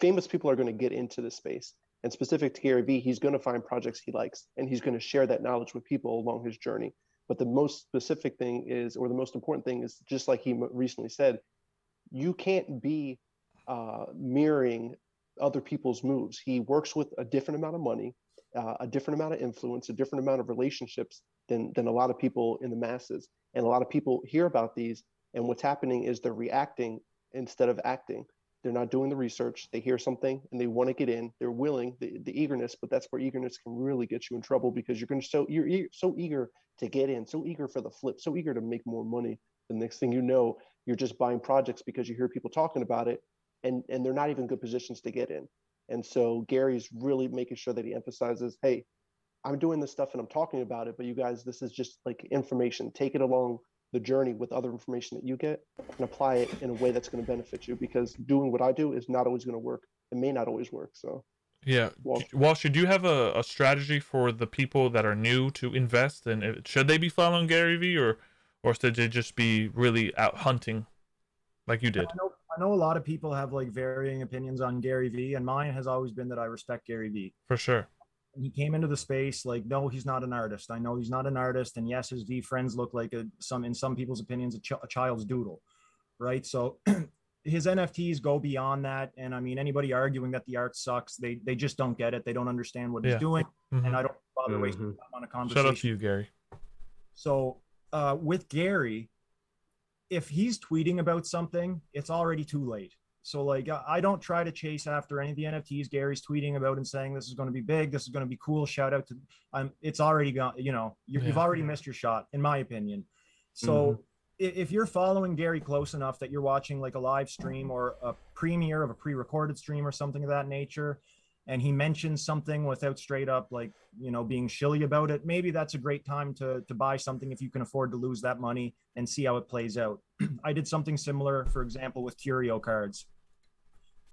Famous people are going to get into this space, and specific to Gary Vee, he's going to find projects he likes, and he's going to share that knowledge with people along his journey. But the most specific thing is, or the most important thing is, just like he recently said, you can't be uh, mirroring other people's moves. He works with a different amount of money, uh, a different amount of influence, a different amount of relationships than than a lot of people in the masses. And a lot of people hear about these, and what's happening is they're reacting instead of acting. They're not doing the research. They hear something and they want to get in. They're willing, the, the eagerness, but that's where eagerness can really get you in trouble because you're going to so you're so eager to get in, so eager for the flip, so eager to make more money. The next thing you know, you're just buying projects because you hear people talking about it, and and they're not even good positions to get in. And so Gary's really making sure that he emphasizes, hey, I'm doing this stuff and I'm talking about it, but you guys, this is just like information. Take it along the journey with other information that you get and apply it in a way that's going to benefit you because doing what I do is not always going to work. It may not always work. So, yeah. Walsh, Walsh do you have a, a strategy for the people that are new to invest? And should they be following Gary Vee or, or should they just be really out hunting like you did? I know, I know a lot of people have like varying opinions on Gary Vee, and mine has always been that I respect Gary Vee. For sure he came into the space like no he's not an artist i know he's not an artist and yes his VeeFriends look like a some in some people's opinions a, ch- a child's doodle right so his nfts go beyond that and i mean anybody arguing that the art sucks they they just don't get it they don't understand what yeah. he's doing mm-hmm. and i don't bother mm-hmm. wasting time on a conversation shout out to you gary so uh, with gary if he's tweeting about something it's already too late so like I don't try to chase after any of the NFTs Gary's tweeting about and saying this is going to be big, this is going to be cool. Shout out to I'm it's already gone, you know, you have already missed your shot in my opinion. So mm-hmm. if you're following Gary close enough that you're watching like a live stream or a premiere of a pre-recorded stream or something of that nature and he mentions something without straight up like you know being shilly about it maybe that's a great time to to buy something if you can afford to lose that money and see how it plays out i did something similar for example with curio cards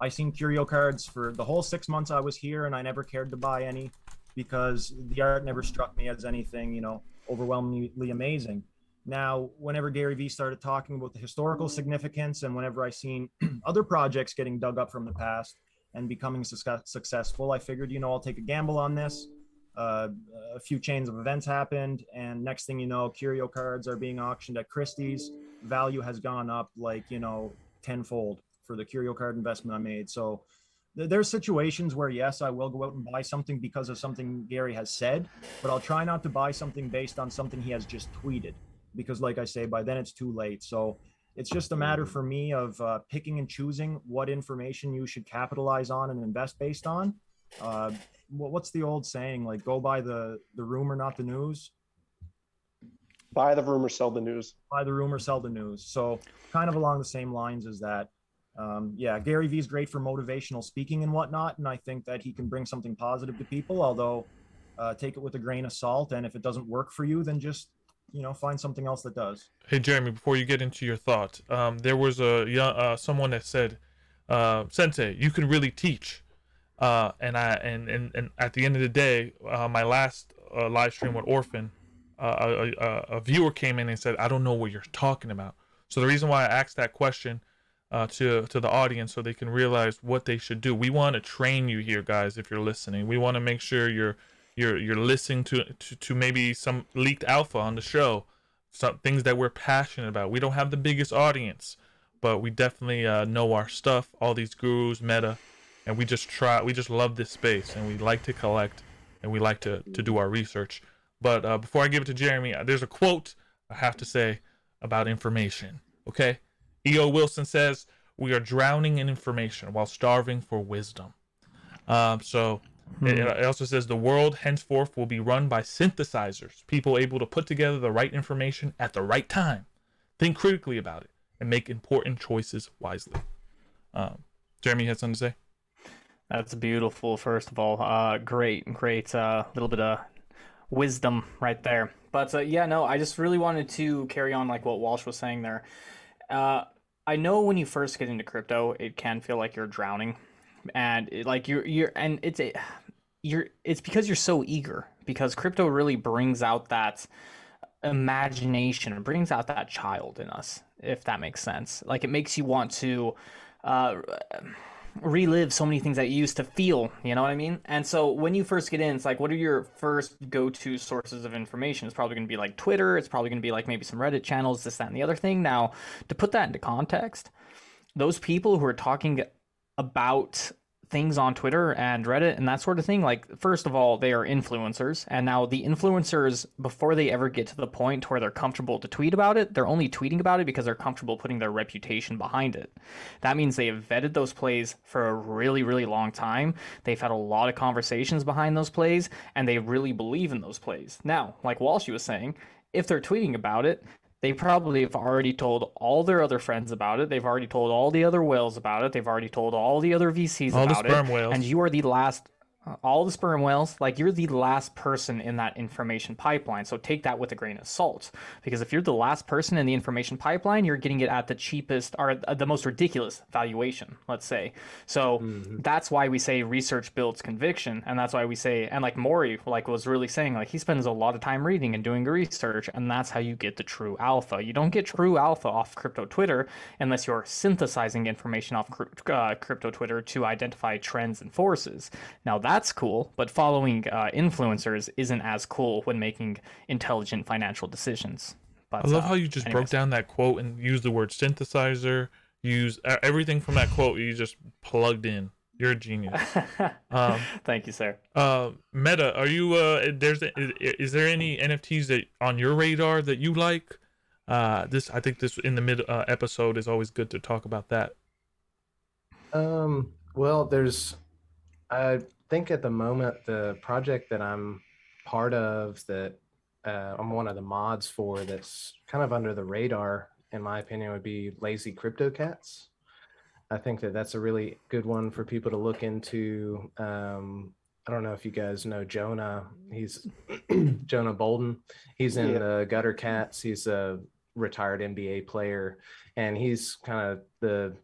I seen curio cards for the whole six months I was here, and I never cared to buy any because the art never struck me as anything, you know, overwhelmingly amazing. Now, whenever Gary Vee started talking about the historical significance, and whenever I seen other projects getting dug up from the past and becoming su- successful, I figured, you know, I'll take a gamble on this. Uh, a few chains of events happened, and next thing you know, curio cards are being auctioned at Christie's. Value has gone up like you know tenfold for the curio card investment I made. So th- there's situations where yes, I will go out and buy something because of something Gary has said, but I'll try not to buy something based on something he has just tweeted because, like I say, by then it's too late. So it's just a matter for me of uh, picking and choosing what information you should capitalize on and invest based on. Uh, what's the old saying? Like, go by the the rumor, not the news. Buy the rumor, sell the news. Buy the rumor, sell the news. So, kind of along the same lines as that um, yeah, Gary Vee is great for motivational speaking and whatnot, and I think that he can bring something positive to people. Although, uh, take it with a grain of salt, and if it doesn't work for you, then just you know find something else that does. Hey, Jeremy, before you get into your thought, um, there was a young uh, someone that said, uh, "Sensei, you can really teach." Uh, and I and, and and at the end of the day, uh, my last uh, live stream with Orphan, a, a, a viewer came in and said, "I don't know what you're talking about." So the reason why I asked that question uh, to to the audience so they can realize what they should do. We want to train you here, guys. If you're listening, we want to make sure you're you're you're listening to, to to maybe some leaked alpha on the show, some things that we're passionate about. We don't have the biggest audience, but we definitely uh, know our stuff. All these gurus, meta, and we just try. We just love this space, and we like to collect, and we like to to do our research. But uh, before I give it to Jeremy, there's a quote I have to say about information. Okay E.O. Wilson says, We are drowning in information while starving for wisdom. Um, so It, Hmm. it also says the world henceforth will be run by synthesizers, people able to put together the right information at the right time, think critically about it, and make important choices wisely. Um, Jeremy, you had something to say? That's beautiful. First of all, uh, great, great, uh, little bit of wisdom right there. But uh, yeah, no, I just really wanted to carry on like what Walsh was saying there. Uh, I know when you first get into crypto, it can feel like you're drowning, and it, like you're you're and it's a you're it's because you're so eager because crypto really brings out that imagination it brings out that child in us if that makes sense. Like it makes you want to uh relive so many things that you used to feel you know what i mean? And so when you first get in it's like what are your first go-to sources of information? It's probably going to be like twitter it's probably going to be like maybe some reddit channels this that and the other thing. Now to put that into context those people who are talking about things on Twitter and Reddit and that sort of thing, like first of all, they are influencers, and now the influencers before they ever get to the point where they're comfortable to tweet about it, they're only tweeting about it because they're comfortable putting their reputation behind it. That means they have vetted those plays for a really, really long time. They've had a lot of conversations behind those plays, and they really believe in those plays. Now, like Walshy was saying, if they're tweeting about it, they probably have already told all their other friends about it. They've already told all the other whales about it. They've already told all the other VCs All the about sperm it. whales. And you are the last, uh, all the sperm whales, like you're the last person in that information pipeline. So take that with a grain of salt. Because if you're the last person in the information pipeline, you're getting it at the cheapest or uh, the most ridiculous valuation, let's say. So that's why we say research builds conviction. And that's why we say, and like Maury, like was really saying, like he spends a lot of time reading and doing research. And that's how you get the true alpha. You don't get true alpha off crypto Twitter unless you're synthesizing information off uh, crypto Twitter to identify trends and forces. Now that's cool, but following uh, influencers isn't as cool when making intelligent financial decisions. But I love uh, how you just broke down that quote and used the word synthesizer. Use uh, everything from that quote. You just plugged in. You're a genius. Um, Thank you, sir. Uh, Meta, are you? Uh, there's is, is there any NFTs that on your radar that you like? Uh, this I think this in the mid uh, episode is always good to talk about that. Um, well, there's, I think at the moment, the project that I'm part of that uh, I'm one of the mods for that's kind of under the radar, in my opinion, would be Lazy Crypto Cats. I think that that's a really good one for people to look into. Um, I don't know if you guys know Jonah. He's Jonah Bolden. He's in Yeah. the Gutter Cats. He's a retired NBA player, and he's kind of the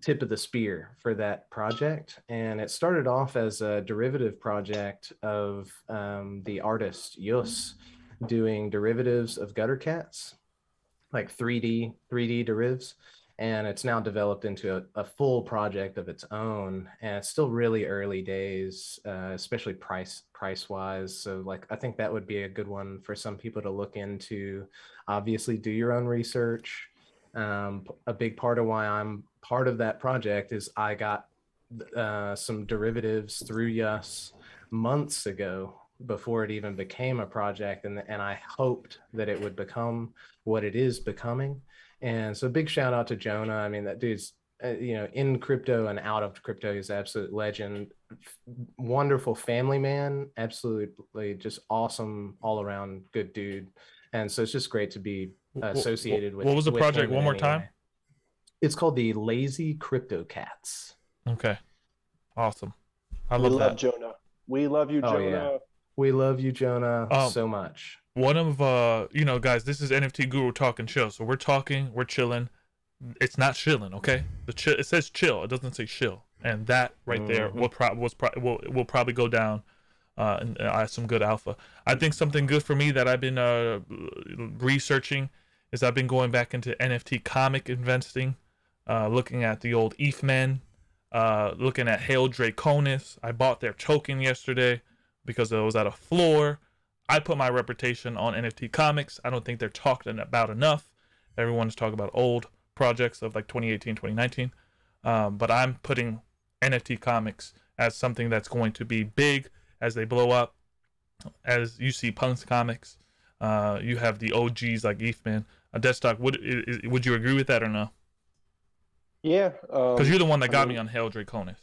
tip of the spear for that project. And it started off as a derivative project of um, the artist Yus doing derivatives of gutter cats, like 3D 3D derivatives. And it's now developed into a, a full project of its own, and it's still really early days, uh, especially price price wise. So, like, I think that would be a good one for some people to look into. Obviously, do your own research. Um, a big part of why I'm part of that project is I got uh, some derivatives through Yus months ago before it even became a project, and and I hoped that it would become what it is becoming. And so, big shout out to Jonah. I mean, that dude's uh, you know in crypto and out of crypto, he's absolute legend. F- Wonderful family man, absolutely just awesome all around good dude. And so it's just great to be associated with. What was the with project? One more any time. It's called the Lazy Crypto Cats. Okay, awesome. I we love love that. Jonah. We love you, Oh, Jonah. yeah. We love you, Jonah, Um, so much. One of uh, you know, guys, this is NFT Guru talking chill. So we're talking, we're chilling. It's not chilling, okay? The chill. It says chill. It doesn't say chill. And that right there Mhm. will pro- was pro- will will probably go down. Uh, and uh, some good alpha. I think something good for me that I've been uh researching is I've been going back into NFT comic investing, uh, looking at the old ETH men, uh, looking at Hail Draconis. I bought their token yesterday because it was at a floor. I put my reputation on NFT comics. I don't think they're talked about enough. Everyone's talking about old projects of like 2018, 2019. Um, but I'm putting NFT comics as something that's going to be big as they blow up. As you see Punk's comics, uh, you have the OGs like Ethman. Uh, Deadstock, would i- i- would you agree with that or no? Yeah. Because um, you're the one that I got mean- me on Hail Draconis.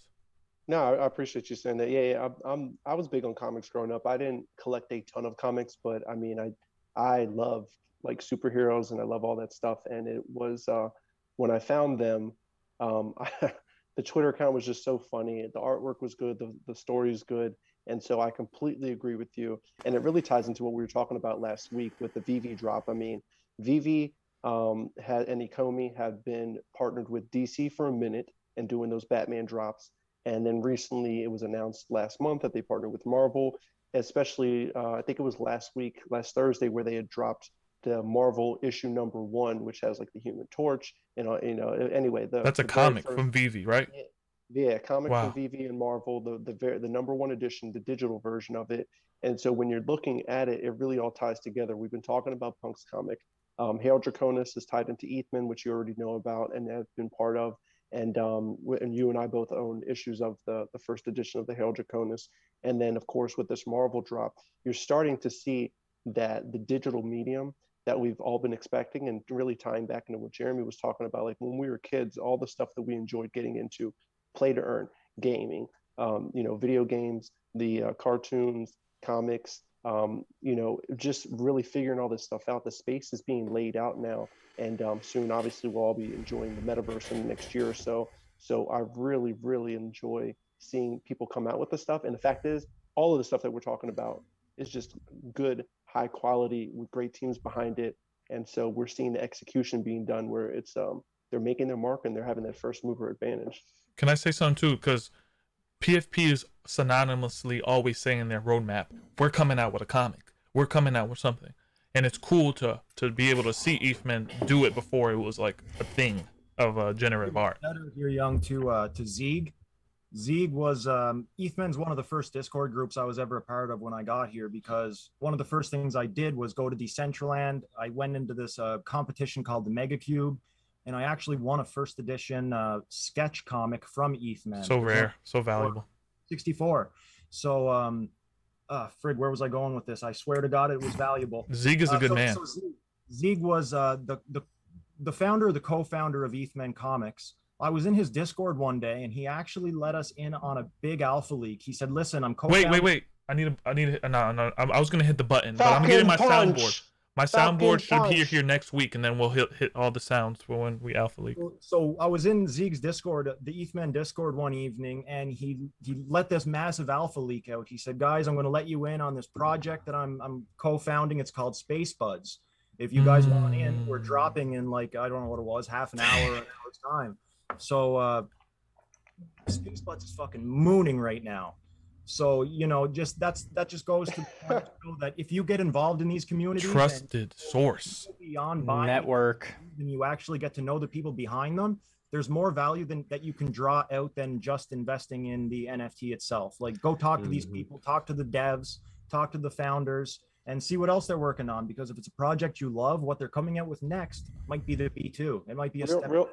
No, I I appreciate you saying that. Yeah, yeah. I'm, I'm I was big on comics growing up. I didn't collect a ton of comics, but I mean, I I love like superheroes and I love all that stuff. And it was uh, when I found them, um, I, the Twitter account was just so funny. The artwork was good. The the story is good. And so I completely agree with you. And it really ties into what we were talking about last week with the VeVe drop. I mean, VeVe um, had and Ecomi have been partnered with DC for a minute and doing those Batman drops. And then recently it was announced last month that they partnered with Marvel, especially, uh, I think it was last week, last Thursday, where they had dropped the Marvel issue number one, which has like the Human Torch. You know, you know. Anyway, the, That's a comic first- from VeVe, right? Yeah, comic Wow. from VeVe and Marvel, the the the number one edition, the digital version of it. And so when you're looking at it, it really all ties together. We've been talking about Punk's comic. Um, Hail Draconis is tied into Ethman, which you already know about and have been part of. And um, and you and I both own issues of the the first edition of the Hail Draconis. And then of course with this Marvel drop, you're starting to see that the digital medium that we've all been expecting and really tying back into what Jeremy was talking about, like when we were kids, all the stuff that we enjoyed getting into play to earn gaming um, you know video games the uh, cartoons comics um, you know just really figuring all this stuff out. The space is being laid out now and um, soon obviously we'll all be enjoying the metaverse in the next year or so. So i really really enjoy seeing people come out with the stuff. And the fact is all of the stuff that we're talking about is just good high quality with great teams behind it. And so we're seeing the execution being done where it's um, they're making their mark and they're having that first mover advantage Can I say something too? Because PFP is synonymously always saying in their roadmap, we're coming out with a comic. We're coming out with something. And it's cool to to be able to see Ethman do it before it was like a thing of uh, generative art. better you're young to uh to Zeeg. Zeeg was um Ethman's one of the first Discord groups I was ever a part of when I got here because one of the first things I did was go to Decentraland. I went into this uh, competition called the Mega Cube, and I actually won a first edition uh, sketch comic from Ethman. So rare, so valuable. 64. So um uh frig, where was I going with this? I swear to God it was valuable. Zeke is a Uh, good so- man. So Zeeg, Zeeg was uh, the the the founder, the co-founder of Ethmen Comics. I was in his Discord one day, and he actually let us in on a big alpha leak. He said, "Listen, I'm co Wait, wait, wait. I need a, I need a, no, no. I I was gonna hit the button, but I'm getting my Falcon soundboard. My soundboard should be here next week, and then we'll hit hit all the sounds for when we alpha leak. So I was in Zeke's Discord, the Ethmen Discord one evening, and he he let this massive alpha leak out. He said, "Guys, I'm going to let you in on this project that I'm I'm co-founding. It's called Space Buds. If you guys want in, we're Mm. dropping in like I don't know what it was, half an hour, an hour's time. So uh, Space Buds is fucking mooning right now. So you know, just that's that just goes to, the point to show that if you get involved in these communities, Trusted source. beyond buying Network. and you actually get to know the people behind them there's more value than that you can draw out than just investing in the nft itself like go talk to these Mhm. people talk to the devs talk to the founders and see what else they're working on because if it's a project you love what they're coming out with next might be the b2 it might be a real, step real,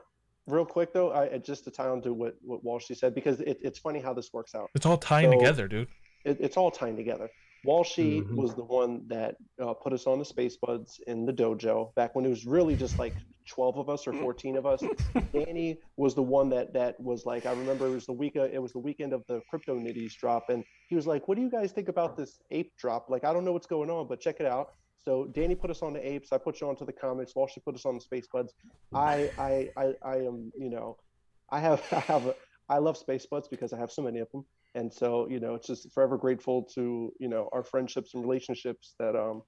real quick though, I I- just to tie on to what what Walshy said because it, it's funny how this works out. It's all tying So- together, dude. It, it's all tying together. Walshy Mhm. was the one that uh, put us on the Space Buds in the dojo back when it was really just like 12 of us or 14 of us. Danny was the one that that was like I remember it was the week it was the weekend of the Crypto Nitties drop and he was like, "What do you guys think about this ape drop? Like I don't know what's going on, but check it out." So Danny put us on the apes. I put you onto the comics. Walshy put us on the Space Buds. I I I, I am you know I have I have a, I love Space Buds because I have so many of them, and so you know it's just forever grateful to you know our friendships and relationships that um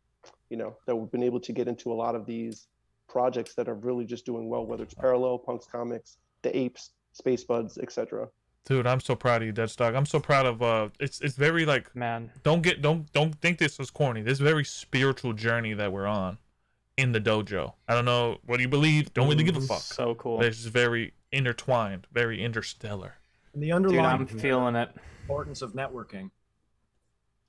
you know that we've been able to get into a lot of these projects that are really just doing well, whether it's Parallel, Punks Comics, the Apes, Space Buds, etc. Dude, I'm so proud of you, Deadstock. I'm so proud of uh it's it's very like Man, don't get don't don't think this is corny. This very spiritual journey that we're on in the dojo. I don't know what do you believe. Don't really give a fuck. so cool. But it's just very intertwined, very interstellar. and the Dude, underlying I'm feeling it. importance of networking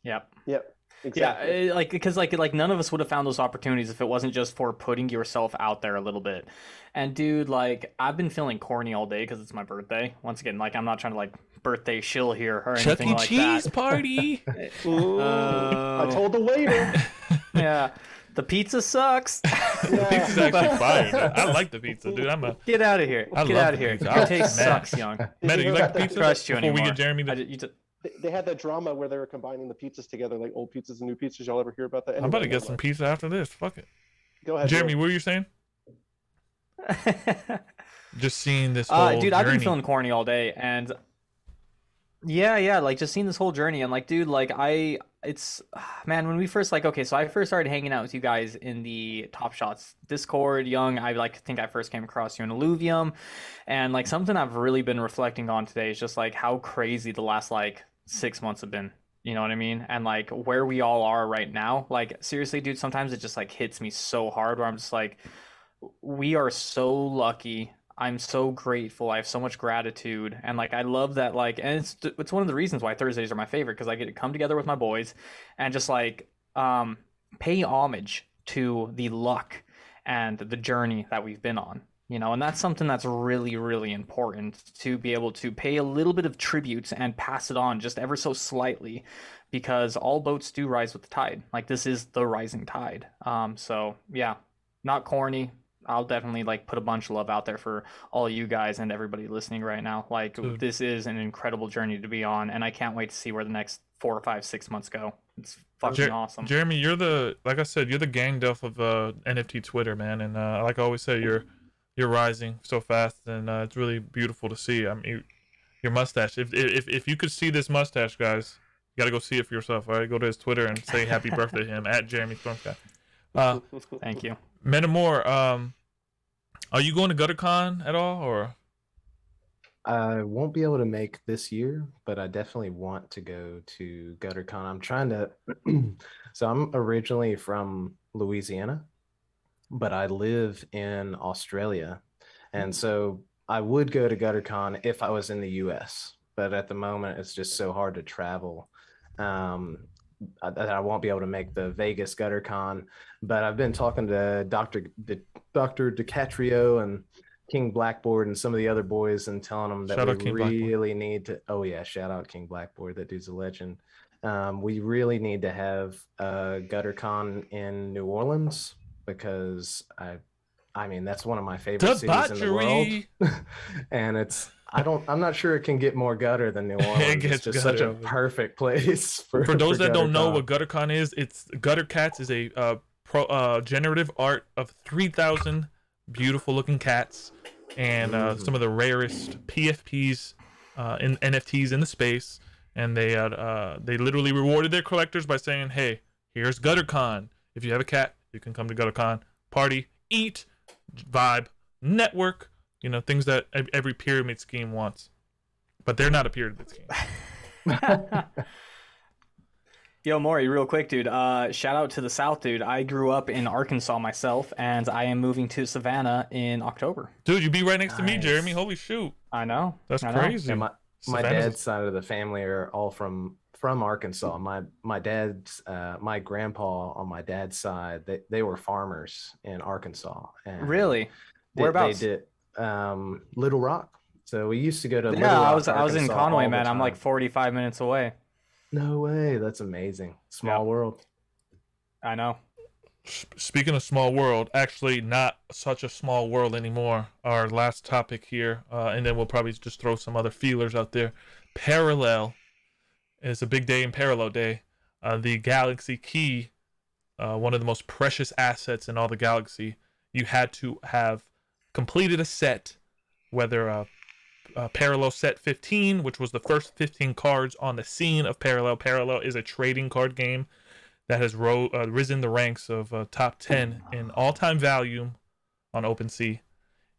Yep. Yep, Yeah, exactly. eh, like because like like none of us would have found those opportunities if it wasn't just for putting yourself out there a little bit. And dude, like I've been feeling corny all day because it's my birthday. Once again, like I'm not trying to like birthday shill here or Chuck anything E. like Cheese that. party. Ooh, Uh, I told the waiter. yeah. The pizza sucks. The pizza's actually fire. Dude. I like the pizza, dude. I'm a Get out of here. I Get love out of here. pizza. Your taste sucks, young. Meta, you like pizza? Trust you Before we get Jeremy to, I, you t- They, they had that drama where they were combining the pizzas together, like old pizzas and new pizzas. Y'all ever hear about that? I'm about to get some pizza after this. Fuck it. Go ahead, Jeremy, Will. what were you saying? Just seeing this whole uh, dude, I've been journey. feeling corny all day, and yeah, yeah, like just seeing this whole journey, and like, dude, like I, it's man, when we first like, okay, so I first started hanging out with you guys in the Top Shots Discord, young. I like think I first came across you in Illuvium, and like something I've really been reflecting on today is just like how crazy the last like six months have been. You know what I mean? And like where we all are right now. Like seriously, dude, sometimes it just like hits me so hard where I'm just like, we are so lucky. I'm so grateful. I have so much gratitude, and like I love that. Like, and it's it's one of the reasons why Thursdays are my favorite because I get to come together with my boys and just like um pay homage to the luck and the journey that we've been on. You know, and that's something that's really, really important to be able to pay a little bit of tribute and pass it on just ever so slightly because all boats do rise with the tide. Like this is the rising tide. Um, so yeah, not corny. I'll definitely like put a bunch of love out there for all you guys and everybody listening right now. Like Dude. this is an incredible journey to be on, and I can't wait to see where the next four or five, six months go. It's fucking Jer- awesome. Jeremy, you're the like I said, you're the Gandalf of uh, NFT Twitter, man. And uh, like I always say, you're you're rising so fast, and uh, it's really beautiful to see. I mean, your mustache. If if if you could see this mustache, guys, you gotta go see it for yourself. All right, go to his Twitter and say happy birthday to him at Jeremy Stormcat. Uh, Thank you. Metamore, um, are you going to GutterCon at all, or I won't be able to make this year, but I definitely want to go to GutterCon. I'm trying to. so I'm originally from Louisiana, but I live in Australia, and so I would go to GutterCon if I was in the U.S. But at the moment, it's just so hard to travel um, I- that I won't be able to make the Vegas GutterCon. But I've been talking to Doctor Doctor DiCatrio and King Blackboard and some of the other boys and telling them that Shout we Blackboard. really need to. Oh yeah, shout out King Blackboard. That dude's a legend. Um, we really need to have a GutterCon in New Orleans because I, I mean that's one of my favorite cities in the world, and it's. I don't. I'm not sure it can get more gutter than New Orleans. it's gets just such a perfect place for. For those that don't know what GutterCon is, it's Gutter Cats is a uh, pro uh, generative art of three thousand beautiful looking cats and uh, Mhm. some of the rarest PFPs uh, in NFTs in the space. And they had uh, they literally rewarded their collectors by saying, "Hey, here's GutterCon. If you have a cat, you can come to GutterCon, party, eat, vibe, network. You know things that every pyramid scheme wants." But they're not a pyramid scheme. Yo, Maury, real quick, dude. Uh, shout out to the South, dude. I grew up in Arkansas myself, and I am moving to Savannah in October. Dude, you'd be right next to me, Jeremy. Holy shoot. I know. That's I know. crazy. Yeah, my my dad's side of the family are all from from Arkansas. My my dad's uh, my grandpa on my dad's side they, they were farmers in Arkansas. And Really? they- Whereabouts? They did um, Little Rock. So we used to go to Little Yeah, I Rock, was I was in Conway, man. I'm like 45 minutes away. no way. That's amazing. Small Yeah. world. I know. Speaking of small world, actually not such a small world anymore. Our last topic here, uh, and then we'll probably just throw some other feelers out there. Parallel is a big day in Parallel Day. Uh, the Galaxy Key, uh, one of the most precious assets in all the galaxy. You had to have completed a set, whether a, a Parallel Set 15, which was the first 15 cards on the scene of Parallel. Parallel is a trading card game that has ro- uh, risen the ranks of uh, top 10 in all-time value on OpenSea.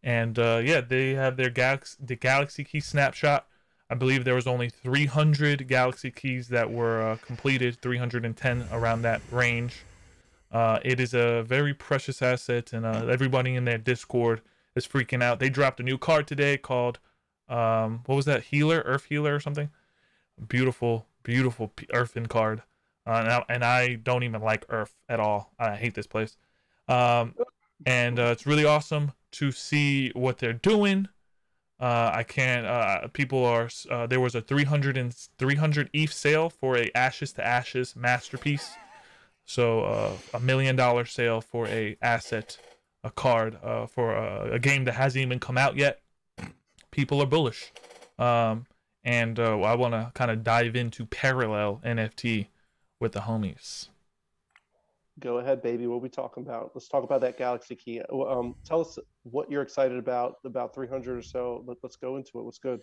And uh, yeah, they have their Galaxy the Galaxy Key snapshot. I believe there was only 300 Galaxy Keys that were uh, completed, 310 around that range. Uh, it is a very precious asset, and uh, everybody in their Discord is freaking out. They dropped a new card today called um, what was that? Healer, Earth Healer, or something. Beautiful, beautiful Earthen card. Uh, and, I, and I don't even like Earth at all. I hate this place. Um, and uh, it's really awesome to see what they're doing. Uh, I can't. Uh, people are. Uh, there was a 300 and 300 ETH sale for a Ashes to Ashes masterpiece. So uh, a million dollar sale for a asset, a card uh, for a, a game that hasn't even come out yet. People are bullish, um, and uh, I want to kind of dive into parallel NFT with the homies. Go ahead, baby. What are we talking about? Let's talk about that Galaxy Key. Um, tell us what you're excited about. About 300 or so. Let, us go into it. What's good?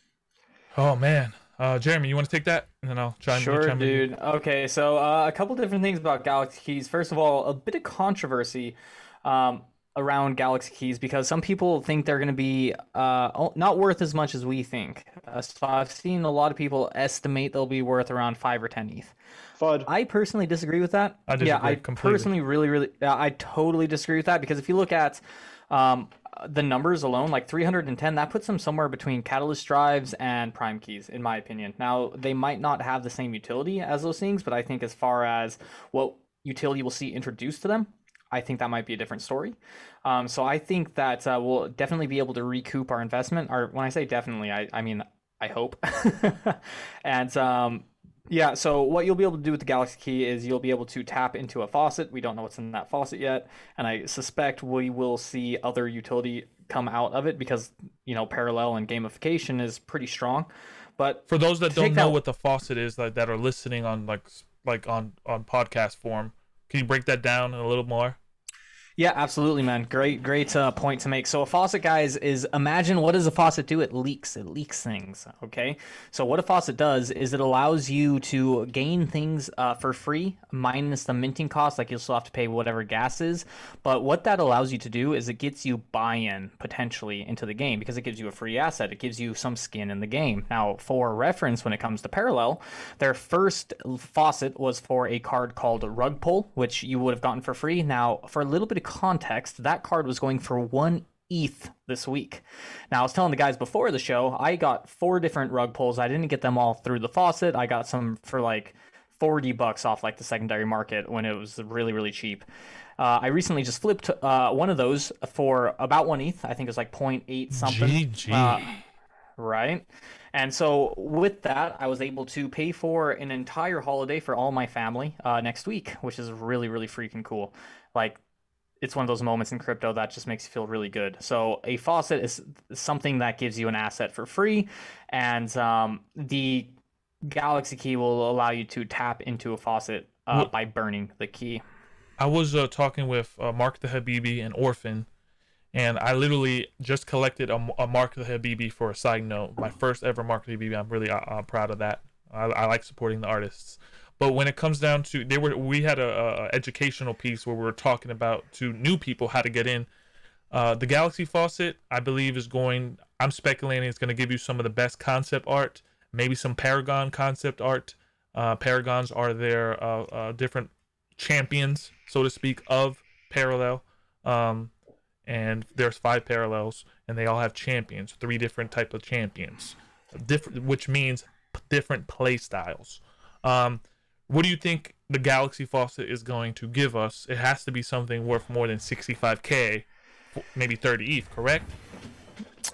Oh man, uh, Jeremy, you want to take that, and then I'll try. Sure, chime dude. Okay, so uh, a couple different things about Galaxy Keys. First of all, a bit of controversy. Um, around Galaxy Keys because some people think they're going to be uh, not worth as much as we think. Uh, so I've seen a lot of people estimate they'll be worth around five or ten ETH. Fud. I personally disagree with that. I disagree yeah, I completely. personally really, really, I totally disagree with that because if you look at um, the numbers alone, like 310, that puts them somewhere between Catalyst drives and Prime keys, in my opinion. Now, they might not have the same utility as those things, but I think as far as what utility we'll see introduced to them, I think that might be a different story. Um, so I think that uh, we'll definitely be able to recoup our investment. Or when I say definitely, I, I mean I hope. and um, yeah, so what you'll be able to do with the Galaxy Key is you'll be able to tap into a faucet. We don't know what's in that faucet yet, and I suspect we will see other utility come out of it because you know parallel and gamification is pretty strong. But for those that don't know that... what the faucet is, like that are listening on like like on on podcast form, can you break that down a little more? Yeah, absolutely, man. Great, great uh, point to make. So a faucet, guys, is imagine what does a faucet do? It leaks. It leaks things. Okay. So what a faucet does is it allows you to gain things uh, for free, minus the minting cost. Like you'll still have to pay whatever gas is. But what that allows you to do is it gets you buy-in potentially into the game because it gives you a free asset. It gives you some skin in the game. Now, for reference, when it comes to Parallel, their first faucet was for a card called Rug Pull, which you would have gotten for free. Now, for a little bit of context, that card was going for one ETH this week. Now, I was telling the guys before the show, I got four different rug pulls. I didn't get them all through the faucet. I got some for like 40 bucks off like the secondary market when it was really, really cheap. Uh, I recently just flipped uh, one of those for about one ETH. I think it was like 0.8 something. GG. Uh, right. And so with that, I was able to pay for an entire holiday for all my family uh, next week, which is really, really freaking cool. Like it's one of those moments in crypto that just makes you feel really good. So a faucet is something that gives you an asset for free, and um, the Galaxy key will allow you to tap into a faucet uh, well, by burning the key. I was uh, talking with uh, Mark the Habibi and Orphan, and I literally just collected a, a, Mark the Habibi for a side note. My first ever Mark the Habibi. I'm really uh, proud of that. I, I like supporting the artists. But when it comes down to they were we had a, a educational piece where we were talking about to new people how to get in. Uh, the Galaxy Faucet, I believe, is going. I'm speculating it's going to give you some of the best concept art, maybe some Paragon concept art. Uh, Paragons are their uh, uh different champions, so to speak, of Parallel. Um, and there's five parallels, and they all have champions, three different type of champions, different, which means different play styles. Um, what do you think the Galaxy Faucet is going to give us? It has to be something worth more than 65k, maybe 30 ETH, correct?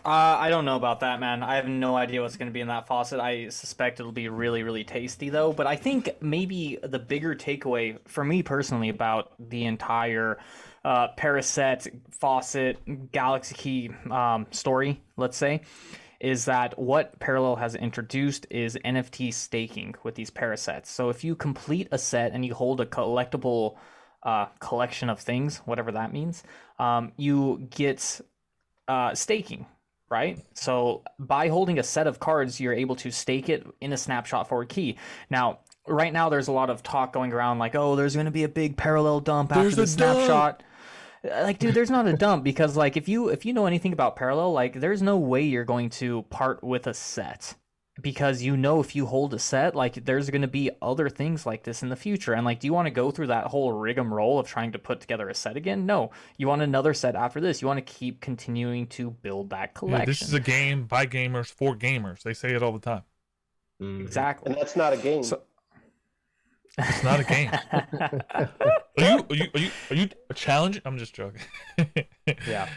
Uh, I don't know about that, man. I have no idea what's going to be in that faucet. I suspect it'll be really, really tasty, though. But I think maybe the bigger takeaway for me personally about the entire uh, Paraset faucet Galaxy Key um, story, let's say, is that what Parallel has introduced is NFT staking with these parasets. So if you complete a set and you hold a collectible uh, collection of things, whatever that means, um, you get uh, staking, right? So by holding a set of cards, you're able to stake it in a snapshot forward key. Now, right now, there's a lot of talk going around like, oh, there's going to be a big parallel dump after the snapshot. Dump like dude there's not a dump because like if you if you know anything about parallel like there's no way you're going to part with a set because you know if you hold a set like there's going to be other things like this in the future. And like do you want to go through that whole rigmarole of trying to put together a set again? No. You want another set after this. You want to keep continuing to build that collection yeah, this is a game by gamers for gamers. They say it all the time. Mm-hmm. exactly. And that's not a game. So, it's not a game. are you are you are you are you a challenge? I'm just joking. yeah.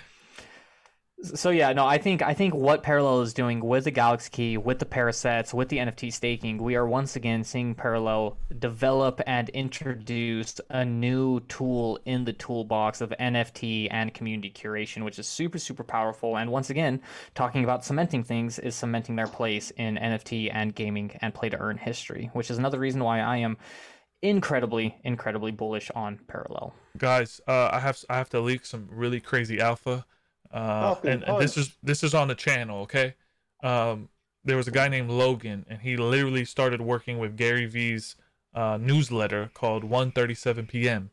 So yeah, no, I think I think what Parallel is doing with the Galaxy Key, with the Parasets, with the NFT staking, we are once again seeing Parallel develop and introduce a new tool in the toolbox of NFT and community curation, which is super super powerful. And once again, talking about cementing things is cementing their place in NFT and gaming and play to earn history, which is another reason why I am incredibly incredibly bullish on Parallel. Guys, uh, I have I have to leak some really crazy alpha uh, and, and, this is this is on the channel, okay? Um, there was a guy named Logan, and he literally started working with Gary Vee's uh, newsletter called 1:37 p.m.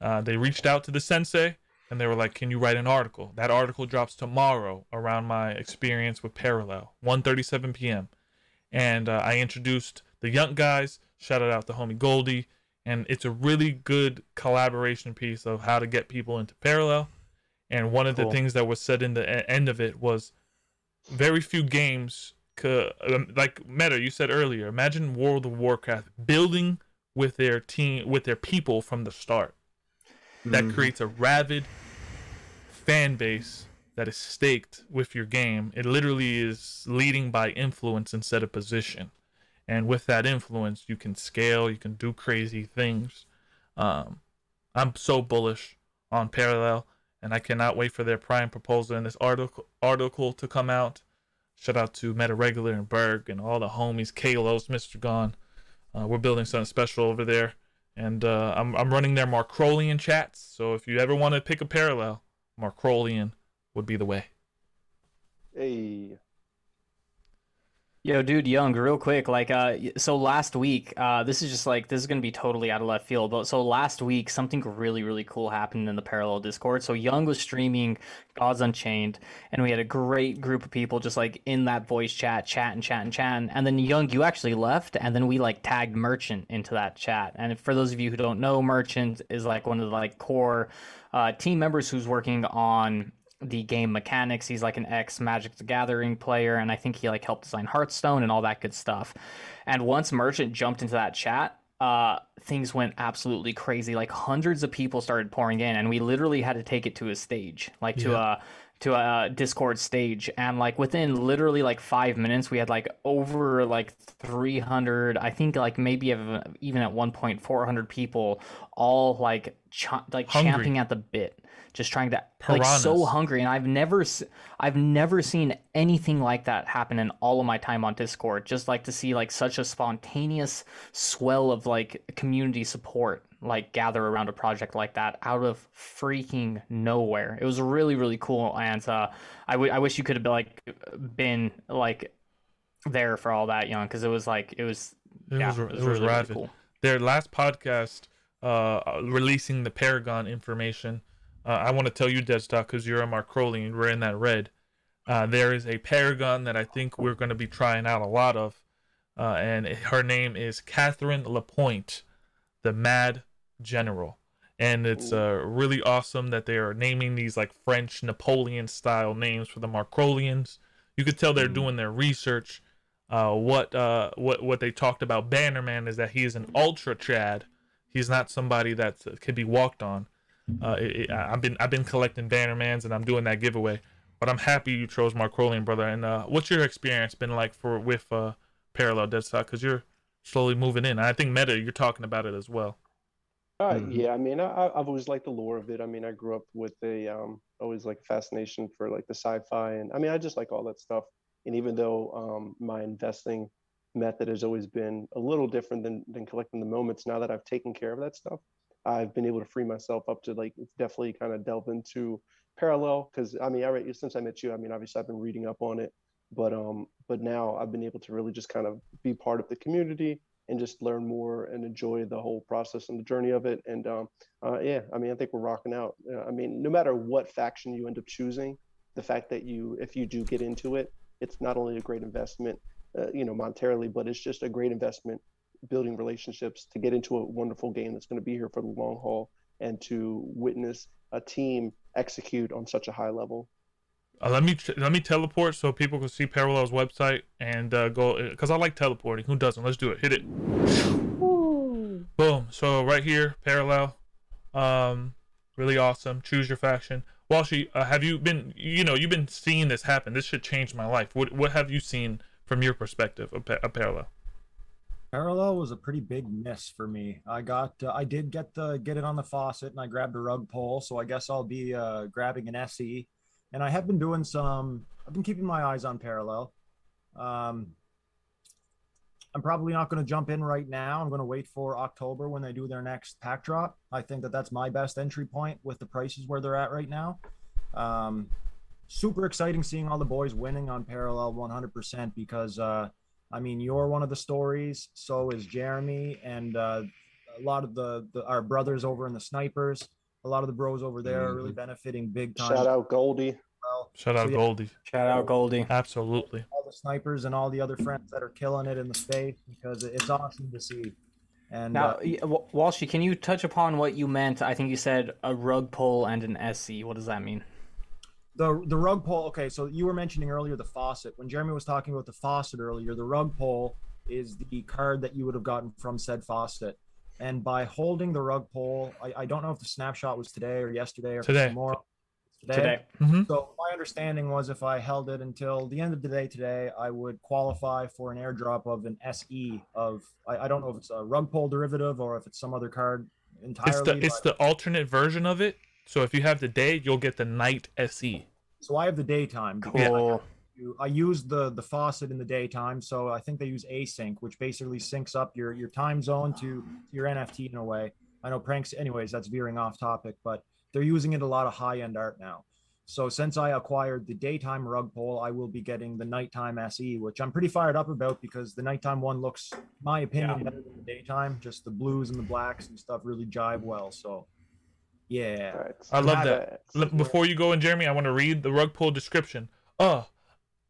Uh, they reached out to the sensei, and they were like, "Can you write an article?" That article drops tomorrow around my experience with Parallel, 1:37 p.m. And uh, I introduced the young guys. Shouted out to homie Goldie, and it's a really good collaboration piece of how to get people into Parallel and one of cool. the things that was said in the end of it was very few games could, um, like Meta, you said earlier, imagine World of Warcraft building with their team, with their people from the start. That mm. creates a rabid fan base that is staked with your game. It literally is leading by influence instead of position. And with that influence, you can scale, you can do crazy things. Um, I'm so bullish on Parallel and I cannot wait for their prime proposal in this article article to come out. Shout out to Meta Regular and Berg and all the homies, Kalos, Mr. Gone. Uh, we're building something special over there, and uh, I'm I'm running their Marcolian chats. So if you ever want to pick a parallel, Marcolian would be the way. Hey. Yo, dude, Young, real quick, like, uh, so last week, uh, this is just like this is gonna be totally out of left field, but so last week something really, really cool happened in the parallel Discord. So Young was streaming Gods Unchained, and we had a great group of people just like in that voice chat, chat and chat and chat. and then Young, you actually left, and then we like tagged Merchant into that chat. And for those of you who don't know, Merchant is like one of the like core uh, team members who's working on the game mechanics. He's like an ex Magic the Gathering player, and I think he like helped design Hearthstone and all that good stuff. And once Merchant jumped into that chat, uh, things went absolutely crazy. Like hundreds of people started pouring in, and we literally had to take it to a stage, like to a to a uh, Discord stage. And like within literally like five minutes, we had like over like 300. I think like maybe even at one point 400 people, all like ch- like Hungry. champing at the bit just trying to Piranhas. like so hungry and I've never I've never seen anything like that happen in all of my time on Discord just like to see like such a spontaneous swell of like community support like gather around a project like that out of freaking nowhere. It was really really cool and uh I, w- I wish you could have been like been like there for all that young because it was like it was it yeah, was, it was, it was really, really cool. Their last podcast uh releasing the paragon information uh, I want to tell you, Deadstock, because you're a Marcolian and we're in that red. Uh, there is a Paragon that I think we're going to be trying out a lot of, uh, and her name is Catherine Lapointe, the Mad General. And it's uh, really awesome that they are naming these like French Napoleon style names for the Marcolians. You could tell they're mm. doing their research. Uh, what uh, what what they talked about Bannerman is that he is an ultra Chad. He's not somebody that can be walked on. Uh, it, it, I've been I've been collecting Bannermans and I'm doing that giveaway. But I'm happy you chose Marcolian, brother. And uh, what's your experience been like for with uh, Parallel Deadstock? Because you're slowly moving in. I think Meta, you're talking about it as well. Uh, mm-hmm. Yeah, I mean, I, have always liked the lore of it. I mean, I grew up with a um, always like fascination for like the sci-fi, and I mean, I just like all that stuff. And even though um, my investing method has always been a little different than than collecting the moments, now that I've taken care of that stuff, I've been able to free myself up to like definitely kind of delve into parallel because I mean, I since I met you, I mean, obviously I've been reading up on it, but um, but now I've been able to really just kind of be part of the community and just learn more and enjoy the whole process and the journey of it. And um, uh, yeah, I mean, I think we're rocking out. Uh, I mean, no matter what faction you end up choosing, the fact that you, if you do get into it, it's not only a great investment, uh, you know, monetarily, but it's just a great investment building relationships to get into a wonderful game that's going to be here for the long haul and to witness a team execute on such a high level. Uh, let me let me teleport so people can see Parallel's website and uh, go because I like teleporting. Who doesn't? Let's do it. Hit it. Ooh. Boom. So right here, Parallel. Um, really awesome. Choose your faction. Walshy, uh, have you been? You know, you've been seeing this happen. This should change my life. What What have you seen from your perspective? A, pa- a parallel. Parallel was a pretty big miss for me. I got, uh, I did get the get it on the faucet, and I grabbed a rug pull. So I guess I'll be uh, grabbing an SE, and I have been doing some. I've been keeping my eyes on Parallel. Um, I'm probably not going to jump in right now. I'm going to wait for October when they do their next pack drop. I think that that's my best entry point with the prices where they're at right now. Um, super exciting seeing all the boys winning on Parallel 100% because. Uh, I mean, you're one of the stories. So is Jeremy, and uh, a lot of the, the our brothers over in the snipers. A lot of the bros over there are really benefiting big time. Shout out Goldie. Well, Shout out So, yeah. Goldie. Shout out Goldie. Absolutely. all the snipers and all the other friends that are killing it in the space because it's awesome to see. And Now, uh, Walshy, can you touch upon what you meant? I think you said a rug pull and an SC. What does that mean? the the rug pull. Okay, so you were mentioning earlier the faucet. When Jeremy was talking about the faucet earlier, the rug pull is the card that you would have gotten from said faucet. And by holding the rug pull, I, I don't know if the snapshot was today or yesterday or if it's Today. tomorrow. Today. hmm So my understanding was if I held it until the end of the day today, I would qualify for an airdrop of an SE of I, I don't know if it's a rug pull derivative or if it's some other card entirely. It's the it's the alternate version of it. So if you have the day, you'll get the night SE. so I have the daytime. because Cool. You- I use the the faucet in the daytime, so I think they use async, which basically syncs up your your time zone to your NFT in a way. I know pranks, anyways. That's veering off topic, but they're using it a lot of high end art now. So since I acquired the daytime rug pull, I will be getting the nighttime SE, which I'm pretty fired up about because the nighttime one looks, my opinion, Yeah. better than the daytime. Just the blues and the blacks and stuff really jive well. So, yeah. All right. I love that. Before you go in, Jeremy, I want to read the rug pull description. Uh,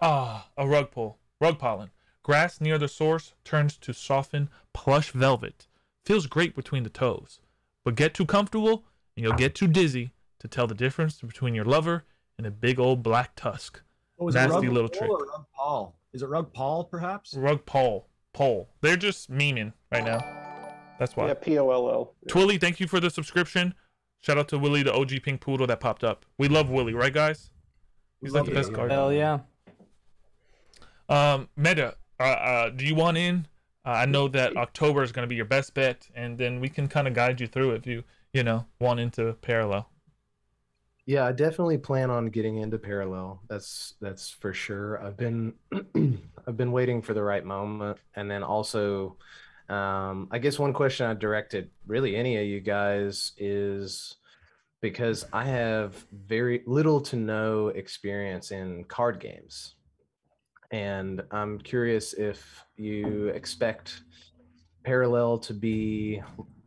ah, a rug pull. Rug pollen. Grass near the source turns to soften plush velvet. Feels great between the toes. But get too comfortable and you'll get too dizzy to tell the difference between your lover and a big old black tusk. Oh, is Nasty it rug little trick. or rug Paul? Is it rug Paul, perhaps? Rug pole. Pole. They're just memeing right now. That's why. Yeah, P O L L. Twilly, thank you for the subscription. Shout out to Willie, the OG pink poodle that popped up. We love Willie, right, guys? He's like the best you. card. Hell yeah. Um, Meta, uh, uh, do you want in? Uh, I know that October is going to be your best bet, and then we can kind of guide you through if you, you know, want into parallel. Yeah, I definitely plan on getting into parallel. That's that's for sure. I've been I've been waiting for the right moment, and then also, um, I guess one question I directed really any of you guys is because I have very little to no experience in card games, and I'm curious if you expect parallel to be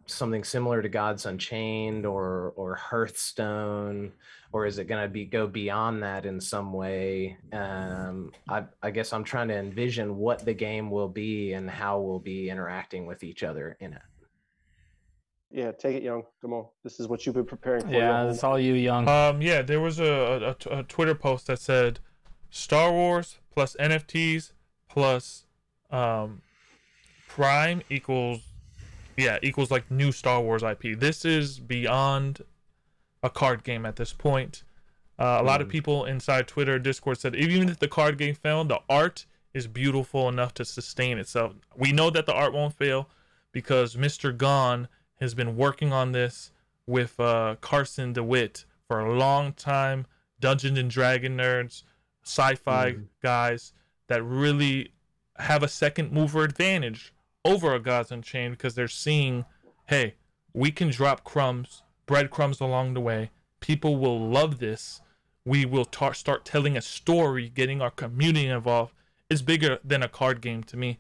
something similar to Gods Unchained or or Hearthstone, or is it going to be go beyond that in some way? Um, I, I guess I'm trying to envision what the game will be and how we'll be interacting with each other in it. Yeah, take it, young. Come on. This is what you've been preparing for. Yeah, whole- that's all you, young. Um, yeah, there was a, a, a Twitter post that said Star Wars plus NFTs plus um, Prime equals yeah equals like new Star Wars IP. This is beyond a card game at this point. Uh, a lot of Mhm. people inside Twitter, Discord said even if the card game failed, the art is beautiful enough to sustain itself. We know that the art won't fail because Mr. Gone has been working on this with uh, Carson DeWitt for a long time. Dungeons and Dragon nerds, sci-fi Mhm. guys that really have a second mover advantage over a Gods Unchained because they're seeing, hey, we can drop crumbs, breadcrumbs along the way. People will love this. We will tar- start telling a story, getting our community involved. It's bigger than a card game to me.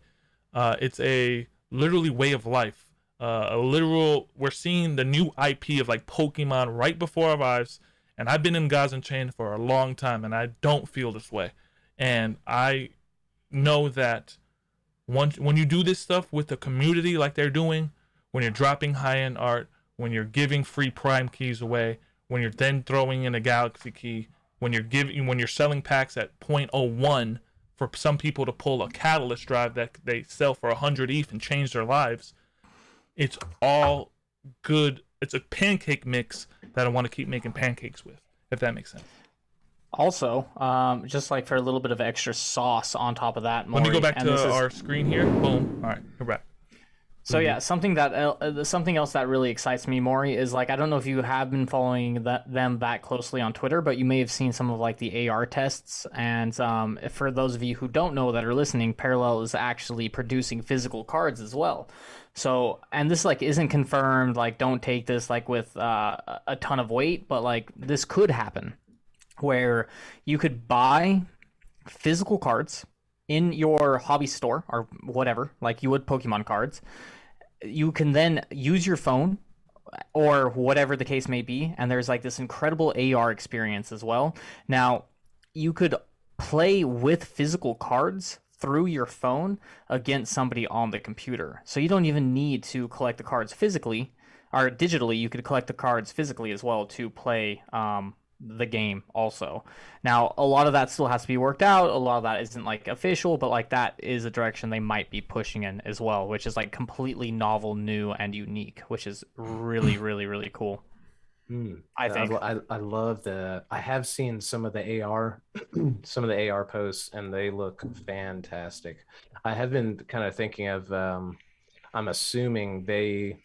Uh, it's a literally way of life. Uh, a literal. We're seeing the new IP of like Pokemon right before our eyes, and I've been in Gods Unchained for a long time, and I don't feel this way. And I know that once when you do this stuff with the community like they're doing, when you're dropping high end art, when you're giving free prime keys away, when you're then throwing in a galaxy key, when you're giving when you're selling packs at 0.01 for some people to pull a catalyst drive that they sell for 100 ETH and change their lives, it's all good. It's a pancake mix that I want to keep making pancakes with. if that makes sense. Also, um, just like for a little bit of extra sauce on top of that, Let me go back to is- our screen here. Boom. All right, we're back. So yeah, something that uh, uh, something else that really excites me, Maury, is like I don't know if you have been following that them that closely on Twitter, but you may have seen some of like the AR tests. And um, for those of you who don't know that are listening, Parallel is actually producing physical cards as well. So and this like isn't confirmed. Like don't take this like with uh, a- a ton of weight, but like this could happen, where you could buy physical cards in your hobby store or whatever, like you would Pokemon cards you can then use your phone or whatever the case may be and there's like this incredible AR experience as well. Now, you could play with physical cards through your phone against somebody on the computer. So you don't even need to collect the cards physically or digitally. You could collect the cards physically as well to play um, the game also. Now, a lot of that still has to be worked out. A lot of that isn't like official, but like that is a direction they might be pushing in as well, which is like completely novel, new, and unique, which is really, really, really cool. Hmm. I think. I, I love the. I have seen some of the AR, some of the AR posts, and they look fantastic. I have been kind of thinking of. Um, I'm assuming they,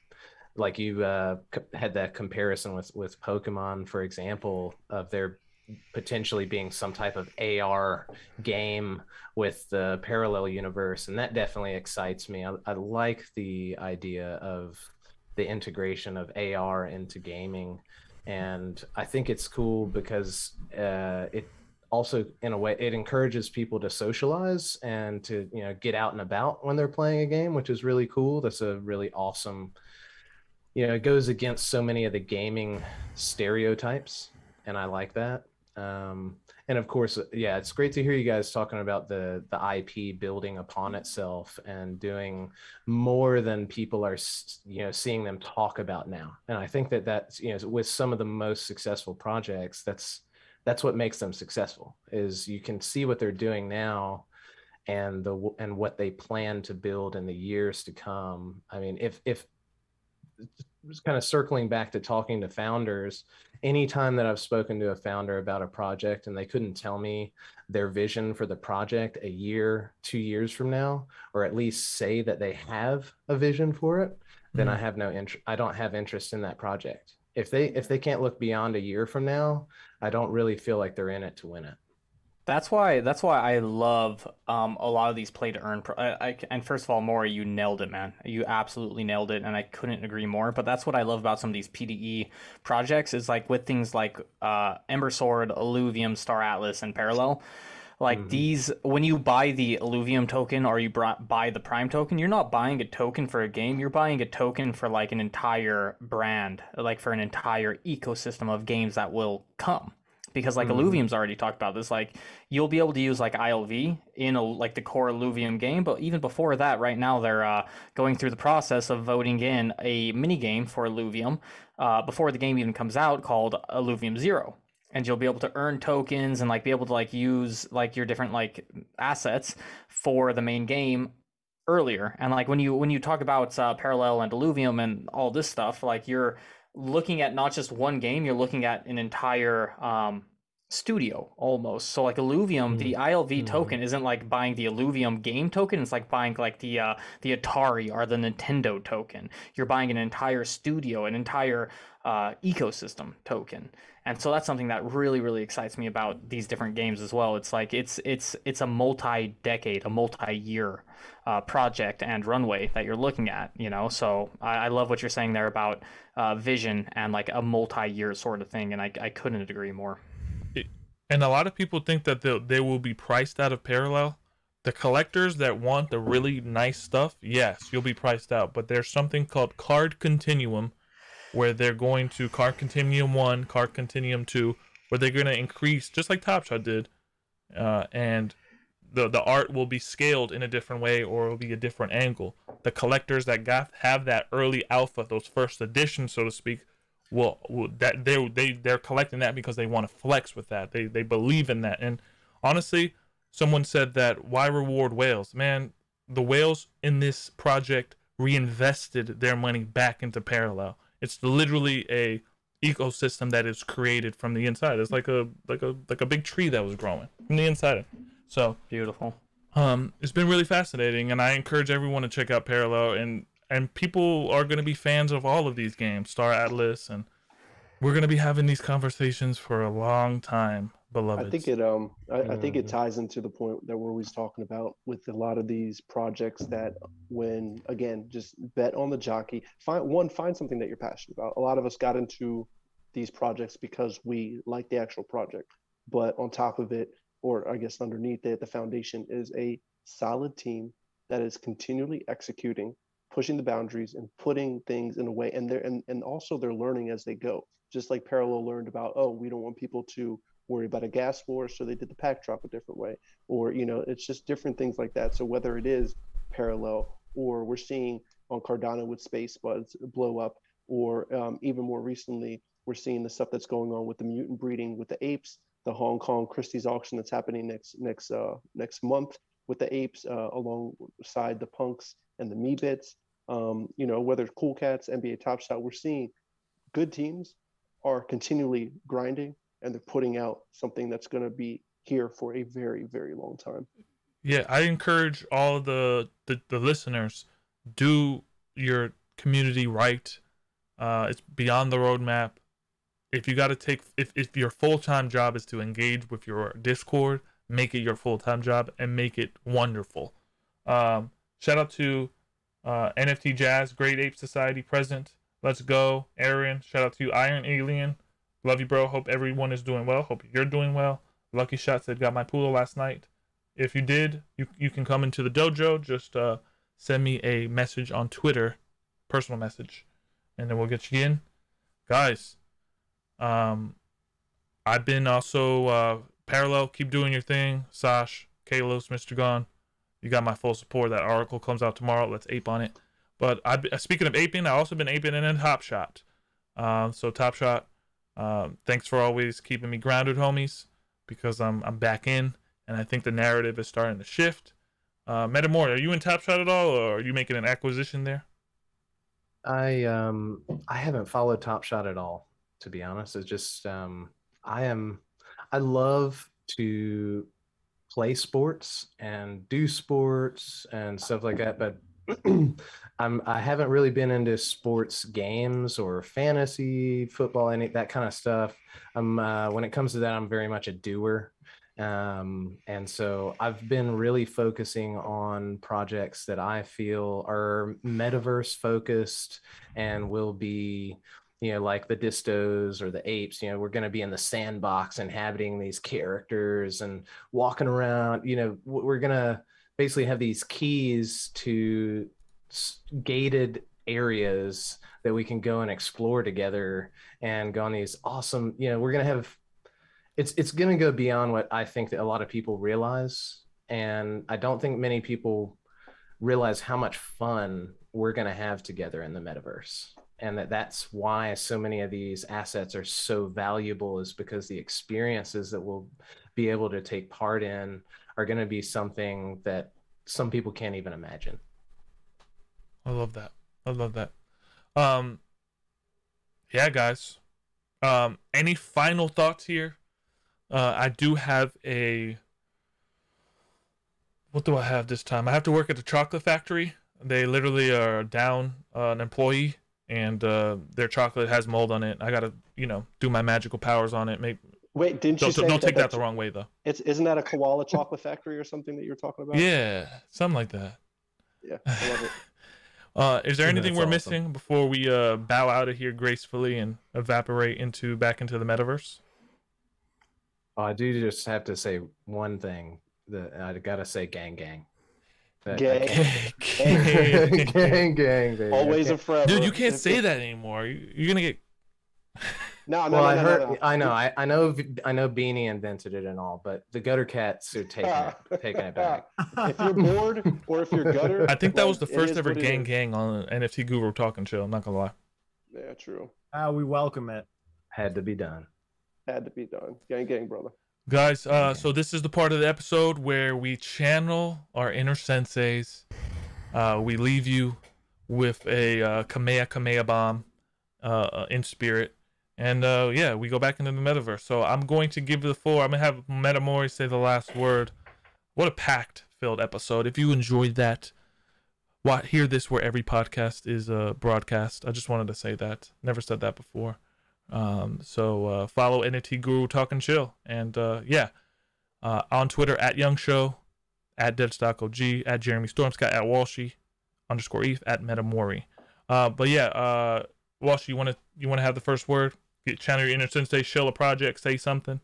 like you uh, had that comparison with with Pokemon, for example, of there potentially being some type of AR game with the parallel universe, and that definitely excites me. I, I like the idea of the integration of AR into gaming and I think it's cool because uh, it also, in a way, it encourages people to socialize and to you know get out and about when they're playing a game, which is really cool. That's a really awesome. You know, it goes against so many of the gaming stereotypes, and I like that. Um, and of course, yeah, it's great to hear you guys talking about the the IP building upon itself and doing more than people are you know seeing them talk about now and i think that that's you know with some of the most successful projects that's that's what makes them successful is you can see what they're doing now and the and what they plan to build in the years to come i mean if if just kind of circling back to talking to founders anytime that i've spoken to a founder about a project and they couldn't tell me their vision for the project a year two years from now or at least say that they have a vision for it then i mm-hmm. have no interest i don't have interest in that project. If they if they can't look beyond a year from now i don't really feel like they're in it to win it That's why. That's why I love um, a lot of these play to earn. Pro- I, I, and first of all, Maury, you nailed it, man. You absolutely nailed it, and I couldn't agree more. But that's what I love about some of these PDE projects is like with things like uh, Ember Sword, Illuvium, Star Atlas, and Parallel. Like Mhm. these, when you buy the Illuvium token or you buy the Prime token, you're not buying a token for a game. You're buying a token for like an entire brand, like for an entire ecosystem of games that will come because like Mhm. Illuvium's already talked about this. Like you'll be able to use like ILV in a, like the core Illuvium game, but even before that, right now they're uh, going through the process of voting in a mini game for Illuvium uh, before the game even comes out called Illuvium Zero. And you'll be able to earn tokens and like be able to like use like your different like assets for the main game earlier. And like when you when you talk about uh, parallel and Illuvium and all this stuff, like you're looking at not just one game, you're looking at an entire um, studio almost. So like Illuvium, the ILV Mhm. token isn't like buying the Illuvium game token. It's like buying like the uh, the Atari or the Nintendo token. You're buying an entire studio, an entire uh, ecosystem token. And so that's something that really, really excites me about these different games as well. It's like it's it's it's a multi-decade, a multi-year uh, project and runway that you're looking at. You know, so I, I love what you're saying there about uh, vision and like a multi-year sort of thing. And I I couldn't agree more. And a lot of people think that they will be priced out of parallel. The collectors that want the really nice stuff, yes, you'll be priced out. But there's something called Card Continuum, where they're going to Card Continuum One, Card Continuum Two, where they're going to increase, just like Top Shot did, uh, and the the art will be scaled in a different way or it'll be a different angle. The collectors that got have that early alpha, those first editions, so to speak, will, will that they they they're collecting that because they want to flex with that. They they believe in that. And honestly, someone said that why reward whales? Man, the whales in this project reinvested their money back into parallel. It's literally a ecosystem that is created from the inside. It's like a like a like a big tree that was growing from the inside. So Beautiful. um, it's been really fascinating, and I encourage everyone to check out Parallel. and And people are going to be fans of all of these games, Star Atlas, and we're going to be having these conversations for a long time, beloved. I think it um I, I think it ties into the point that we're always talking about with a lot of these projects that when again just bet on the jockey find one find something that you're passionate about a lot of us got into these projects because we like the actual project but on top of it or i guess underneath it the foundation is a solid team that is continually executing pushing the boundaries and putting things in a way and they're and, and also they're learning as they go. Just like parallel learned about oh we don't want people to worry about a gas war so they did the pack drop a different way. Or you know it's just different things like that. So whether it is parallel or we're seeing on cardano with SpaceBudz blow up or um, even more recently we're seeing the stuff that's going on with the mutant breeding with the apes the hong kong christie's auction that's happening next next uh next month with the apes uh, alongside the punks and the Meebits um, you know whether it's cool cats nba top shot we're seeing good teams are continually grinding and they're putting out something that's going to be here for a very very long time Yeah, I encourage all the, the the listeners do your community right. Uh, it's beyond the roadmap. If you got to take if if your full time job is to engage with your Discord, make it your full time job and make it wonderful. Um, shout out to uh, NFT Jazz, Great Ape Society President. Let's go, Aaron. Shout out to you, Iron Alien. Love you, bro. Hope everyone is doing well. Hope you're doing well. Lucky Shot said got my pool last night if you did, you you can come into the dojo. Just uh, send me a message on Twitter, personal message, and then we'll get you in, guys. Um, I've been also uh, parallel. Keep doing your thing, Sash, Kalos, Mr. Gone. You got my full support. That article comes out tomorrow. Let's ape on it. But I speaking of aping, I also been aping in Top Shot. Um, so Top Shot, um, thanks for always keeping me grounded, homies, because I'm I'm back in and I think the narrative is starting to shift. Uh, Metamori, are you in Top Shot at all, or are you making an acquisition there? I um I haven't followed Top Shot at all, to be honest. It's just um I am I love to play sports and do sports and stuff like that, but I'm I haven't really been into sports games or fantasy football, any that kind of stuff. I'm uh, when it comes to that, I'm very much a doer. Um, and so I've been really focusing on projects that I feel are metaverse focused and will be, you know, like the distos or the apes. You know, we're going to be in the sandbox inhabiting these characters and walking around. You know, we're going to basically have these keys to gated areas that we can go and explore together and go on these awesome, you know, we're going to have it's it's going to go beyond what I think that a lot of people realize, and I don't think many people realize how much fun we're going to have together in the metaverse, and that that's why so many of these assets are so valuable is because the experiences that we'll be able to take part in are going to be something that some people can't even imagine. I love that. I love that. Um, yeah, guys. Um, any final thoughts here? Uh, I do have a. What do I have this time? I have to work at the chocolate factory. They literally are down uh, an employee, and uh, their chocolate has mold on it. I gotta, you know, do my magical powers on it. Make wait didn't you don't, say don't take that the wrong way though. it's isn't that a koala chocolate factory or something that you're talking about Yeah, something like that. yeah i love it Uh, is there anything we're awesome. missing before we uh, bow out of here gracefully and evaporate into back into the metaverse? I do just have to say one thing. That I gotta say, gang, gang. That- I Gang. can't- gang, gang, baby. Always can't- and forever you can't say that anymore. You- You're gonna get. no no well, no, I no, heard. no, no. I know. I, I know. I know. Beanie invented it and all, but the gutter cats are taking it, taking it back. if you're bored or if you're gutter I think that was the first ever gang gang on NFT Guru Talking Show. I'm not gonna lie. yeah true Ah, we welcome it. Had to be done. had to be done gang gang brother Guys, uh, Okay. so this is the part of the episode where we channel our inner senseis. Uh, we leave you with a uh, Kamea Kamea bomb uh, uh, in spirit, And uh, yeah, we go back into the metaverse. So I'm going to give the floor. I'm gonna have Metamori say the last word. What a packed filled episode. If you enjoyed that, why hear this where every podcast is uh, broadcast. I just wanted to say that. Never said that before. Um, so uh, follow NFT Guru Talk and Chill. And uh, yeah, uh, on Twitter at Young Show, at DeadstockOG, at Jeremy Stormscott, at Walshy underscore Eve, at Metamori. Uh, but yeah, uh, Walshy, you wanna you wanna have the first word? Get channel your inner sensei, shill a project, say something.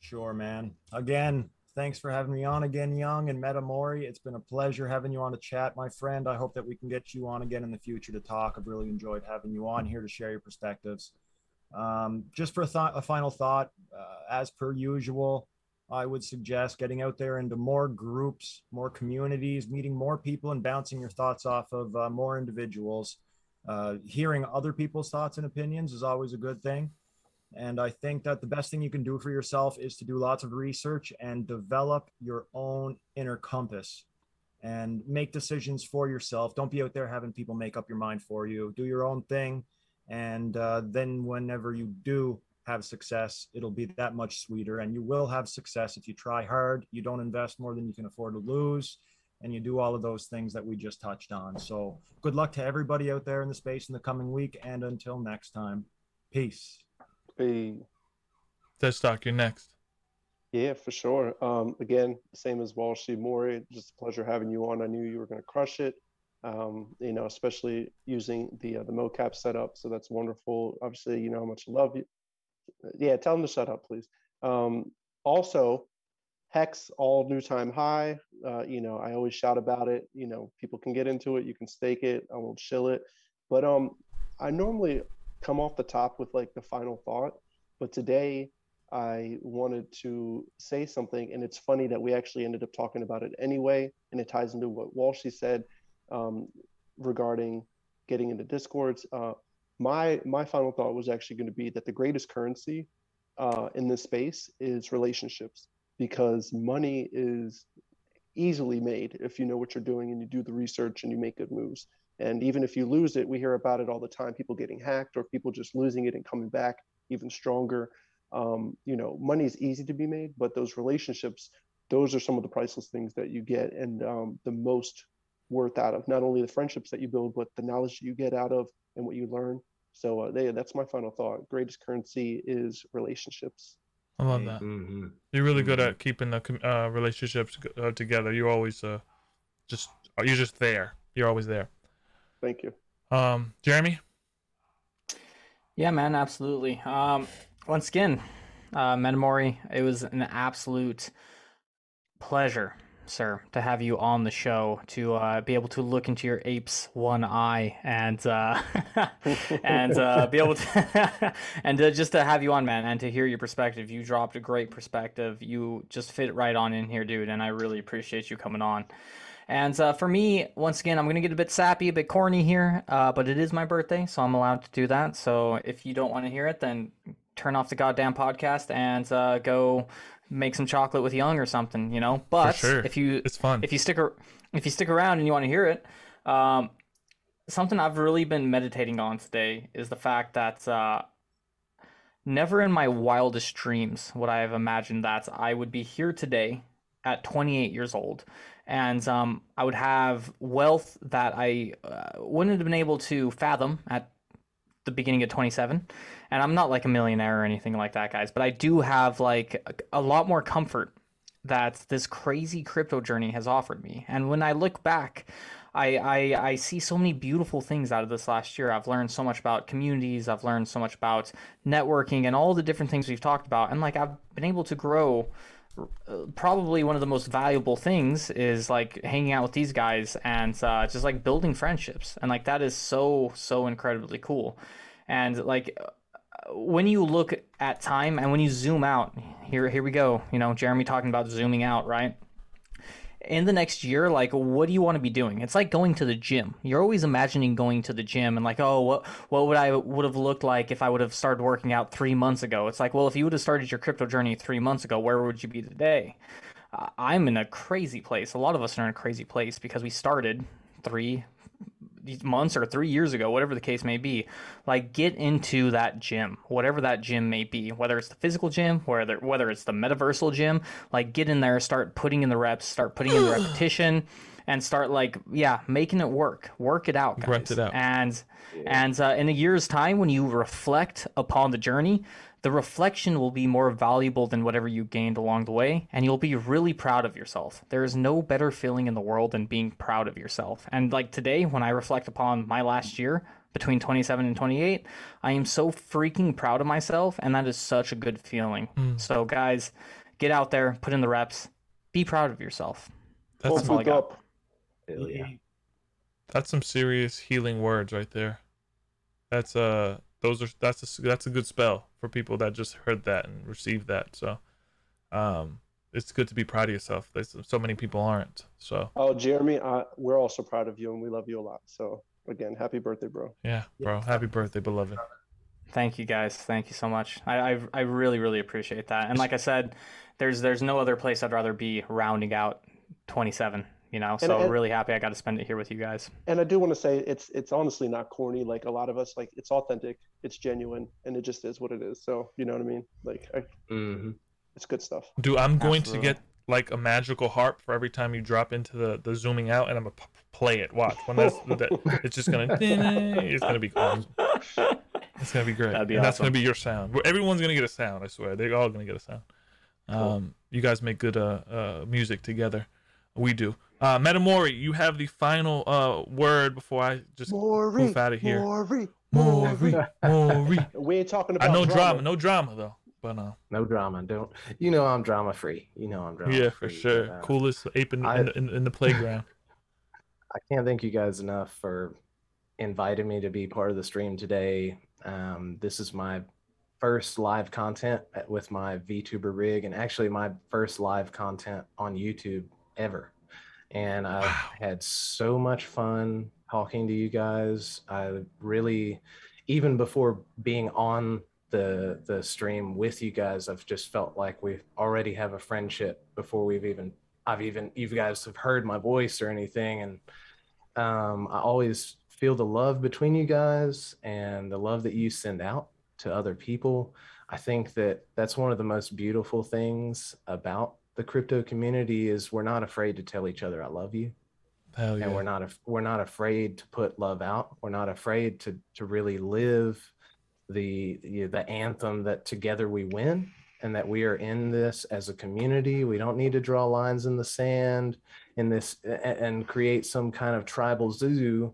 Sure, man. Again, thanks for having me on again, Young and Metamori. It's been a pleasure having you on the chat, my friend. I hope that we can get you on again in the future to talk. I've really enjoyed having you on here to share your perspectives. Um, just for a, th- a final thought, uh, as per usual, I would suggest getting out there into more groups, more communities, meeting more people, and bouncing your thoughts off of uh, more individuals. Uh, hearing other people's thoughts and opinions is always a good thing. And I think that the best thing you can do for yourself is to do lots of research and develop your own inner compass and make decisions for yourself. Don't be out there having people make up your mind for you. Do your own thing. And uh, then, whenever you do have success, it'll be that much sweeter. And you will have success if you try hard, you don't invest more than you can afford to lose, and you do all of those things that we just touched on. So, good luck to everybody out there in the space in the coming week. And until next time, peace. Hey, Deadstock, you're next. yeah, for sure. Um, again, same as Walshy Mori, just a pleasure having you on. I knew you were going to crush it. Um, you know, especially using the uh, the mocap setup. So that's wonderful. Obviously, you know how much I love you. Yeah, tell them to shut up, please. Um, also, Hex all new time high. Uh, you know, I always shout about it. You know, people can get into it. You can stake it. I won't chill it. But um, I normally come off the top with like the final thought. But today I wanted to say something, and it's funny that we actually ended up talking about it anyway, and it ties into what Walshy said um, regarding getting into discords. Uh, my my final thought was actually going to be that the greatest currency uh, in this space is relationships because money is easily made if you know what you're doing and you do the research and you make good moves. And even if you lose it, we hear about it all the time people getting hacked or people just losing it and coming back even stronger. Um, you know, money is easy to be made, but those relationships, those are some of the priceless things that you get and um, the most worth out of not only the friendships that you build, but the knowledge you get out of and what you learn. So uh, they, that's my final thought. Greatest currency is relationships. I love that. Mm-hmm. You're really good at keeping the uh, relationships uh, together. You're always uh, just you're just there. You're always there. Thank you. Um, Jeremy, Yeah, man, absolutely. Um, once again, uh, Metamori, it was an absolute pleasure, sir, to have you on the show to uh, be able to look into your ape's one eye and uh, and uh, be able to and to, just to have you on, man, and to hear your perspective. You dropped a great perspective. You just fit right on in here, dude, and I really appreciate you coming on. And uh, for me, once again, I'm going to get a bit sappy, a bit corny here, uh, but it is my birthday, so I'm allowed to do that. So if you don't want to hear it, then turn off the goddamn podcast and uh, go make some chocolate with Young or something, you know. But sure. if you it's fun. if you stick ar- if you stick around and you want to hear it, um, something I've really been meditating on today is the fact that uh, never in my wildest dreams would I have imagined that I would be here today at 28 years old and um, I would have wealth that I uh, wouldn't have been able to fathom at the beginning of 27 and i'm not like a millionaire or anything like that guys but i do have like a, a lot more comfort that this crazy crypto journey has offered me and when i look back I, I I see so many beautiful things out of this last year. I've learned so much about communities. I've learned so much about networking and all the different things we've talked about. And like I've been able to grow uh, probably one of the most valuable things is like hanging out with these guys and uh, just like building friendships and like that is so so incredibly cool and like when you look at time and when you zoom out here here we go you know jeremy talking about zooming out right? In the next year like what do you want to be doing? It's like going to the gym. You're always imagining going to the gym and like oh what what would i would have looked like if i would have started working out three months ago? It's like well if you would have started your crypto journey three months ago where would you be today? I'm in a crazy place. A lot of us are in a crazy place because we started three months or three years ago, whatever the case may be, like get into that gym, whatever that gym may be, whether it's the physical gym, whether whether it's the metaversal gym, like get in there, start putting in the reps, start putting in the repetition, and start like yeah, making it work, work it out, guys. Grunt it out. And and uh, in a year's time, when you reflect upon the journey, the reflection will be more valuable than whatever you gained along the way, and you'll be really proud of yourself. There is no better feeling in the world than being proud of yourself. And like today, when I reflect upon my last year, between 27 and 28, I am so freaking proud of myself, and that is such a good feeling. So, guys, get out there, put in the reps, be proud of yourself. That's Don't all I got. up. Hell yeah. That's some serious healing words right there. That's uh those are that's a that's a good spell for people that just heard that and received that. So, um, it's good to be proud of yourself. There's so many people aren't. So Oh, Jeremy, uh, we're also proud of you and we love you a lot. So again, happy birthday, bro. yeah, bro, happy birthday, beloved. Thank you guys. Thank you so much. I, I I really really appreciate that. And like I said, there's there's no other place I'd rather be rounding out 27. You know, so and- really happy I got to spend it here with you guys. And I do want to say it's it's honestly not corny. Like a lot of us, like it's authentic, it's genuine, and it just is what it is. So you know what I mean? Like I, hmm it's good stuff. Dude, I'm going Absolutely. to get like a magical harp for every time you drop into the the zooming out, and I'm gonna p- play it. Watch when that's that, it's just gonna it's gonna be awesome. It's gonna be great. That'd be and that's gonna be your sound. Everyone's gonna get a sound. I swear, they're all gonna get a sound. Um, you guys make good uh, uh music together. We do. Uh, Metamori, you have the final uh word before I just Maury, poof out of here. Maury, Maury, Maury. We ain't talking about. I about know drama, no drama though. But uh, No drama. Don't you know I'm drama free. You know I'm drama free. yeah, for free, sure. but, uh, Coolest ape in, I- in, in, in the playground. I can't thank you guys enough for inviting me to be part of the stream today. Um, this is my first live content with my VTuber rig, and actually my first live content on YouTube ever. And I've Wow. had so much fun talking to you guys. I really, even before being on the the stream with you guys, I've just felt like we already have a friendship before we've even I've even you guys have heard my voice or anything, and um, I always feel the love between you guys and the love that you send out to other people. I think that that's one of the most beautiful things about the crypto community is we're not afraid to tell each other I love you. Yeah. and we're not we're not afraid to put love out. We're not afraid to to really live the the, the anthem that together we win and that we are in this as a community. We don't need to draw lines in the sand in this and create some kind of tribal zoo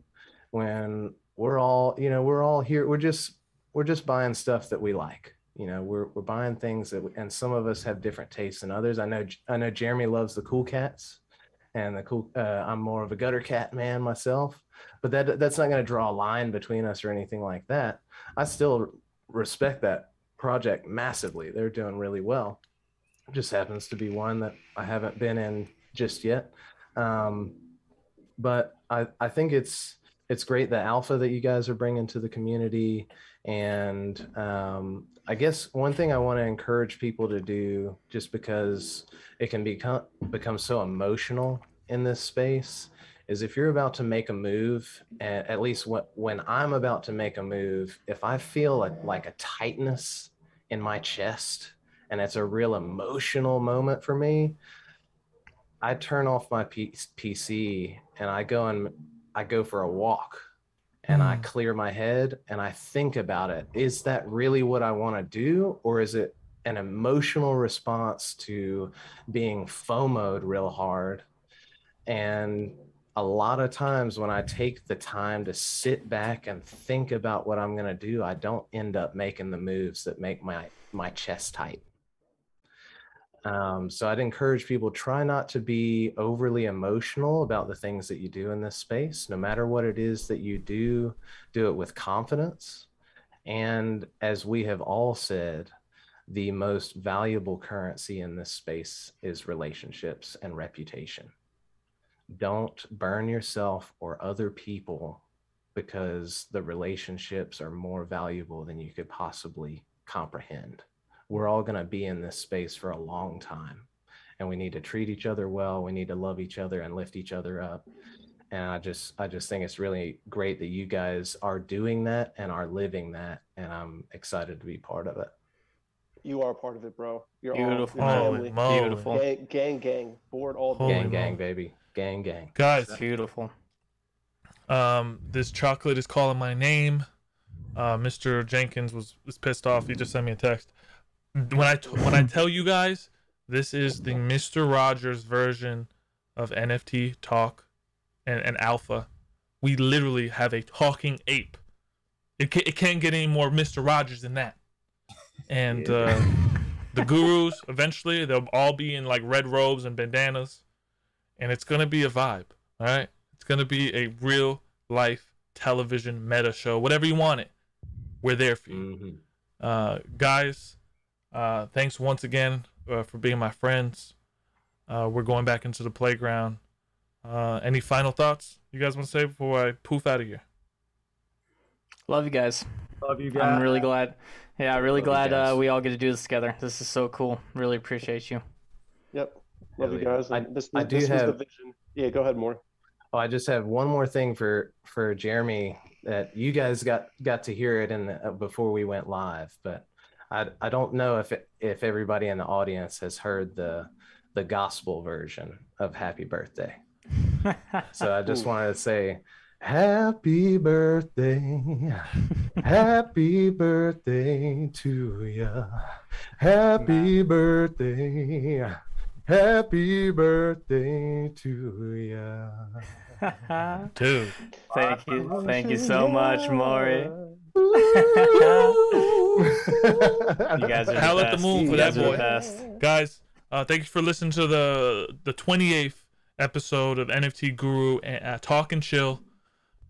when we're all you know we're all here. We're just we're just buying stuff that we like you know we're, we're buying things that we, and some of us have different tastes than others. I know i know jeremy loves the cool cats and the cool uh, i'm more of a gutter cat man myself but that that's not going to draw a line between us or anything like that. I still respect that project massively. They're doing really well. It just happens to be one that i haven't been in just yet. Um, but I, I think it's it's great the alpha that you guys are bringing to the community and um, i guess one thing i want to encourage people to do just because it can become become so emotional in this space is if you're about to make a move at, least when, i'm about to make a move if i feel like, like a tightness in my chest and it's a real emotional moment for me i turn off my pc and i go and i go for a walk and I Mm. clear my head and I think about it. Is that really what I want to do? Or is it an emotional response to being FOMOed real hard? And a lot of times when I take the time to sit back and think about what I'm going to do, I don't end up making the moves that make my, my chest tight. Um, so I'd encourage people try not to be overly emotional about the things that you do in this space. No matter what it is that you do, do it with confidence. And as we have all said, the most valuable currency in this space is relationships and reputation. Don't burn yourself or other people because the relationships are more valuable than you could possibly comprehend we're all going to be in this space for a long time and we need to treat each other well we need to love each other and lift each other up and I just I just think it's really great that you guys are doing that and are living that, and I'm excited to be part of it. You are part of it, bro. You're Beautiful. all your Holy family. moly. Beautiful. Gang, gang, gang. Board all Holy day. gang, gang, baby, gang, gang. Guys, Beautiful. um, this chocolate is calling my name. Uh, Mr. Jenkins was, was pissed off. He just sent me a text. When I t- when I tell you guys, this is the Mr. Rogers version of NFT talk and, and alpha. We literally have a talking ape. It, ca- it can't get any more Mr. Rogers than that. And uh, the gurus eventually they'll all be in like red robes and bandanas, and it's gonna be a vibe. All right, it's gonna be a real life television meta show, whatever you want it. We're there for you, Mhm. uh, guys. Uh, thanks once again uh, for being my friends. Uh, we're going back into the playground. Uh, any final thoughts you guys want to say before I poof out of here? Love you guys. Love you guys. I'm really glad. Yeah, really Love glad uh, we all get to do this together. This is so cool. Really appreciate you. Yep. Love Hell you yeah. guys. I- And this, I this do was the have- vision. Yeah, go ahead, more. Oh, I just have one more thing for for Jeremy that you guys got got to hear it in the, uh, before we went live, but I I don't know if it, if everybody in the audience has heard the the gospel version of Happy Birthday. So I just wanted to say Happy birthday, happy birthday to you. Happy birthday, happy birthday to you. Dude, Thank you. Thank you so much, Maury. You guys are Howl the at the moon for that guys the boy. best. guys, uh, thank you for listening to the the 28th episode of NFT Guru and uh, Talk and Chill.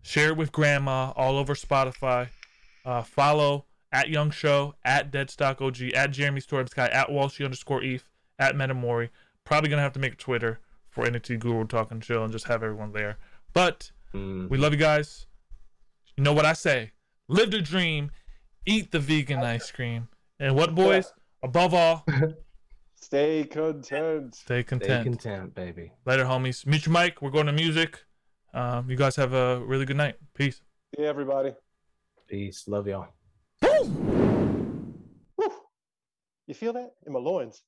Share it with grandma all over Spotify. Uh, follow at Young Show, at Deadstock OG, at Jeremy Storm Sky, at Walshy underscore Eth, at Metamori. Probably gonna have to make a Twitter for NFT Guru Talk and Chill and just have everyone there. But Mm. we love you guys. You know what I say? Live the dream, eat the vegan ice cream, and what, boys? Above all, Stay content. stay Stay content. content, baby. Later, homies. Meet your mic. We're going to music. Um, you guys have a really good night. Peace. See you, everybody. Peace. Love y'all. Woo. You feel that in my loins?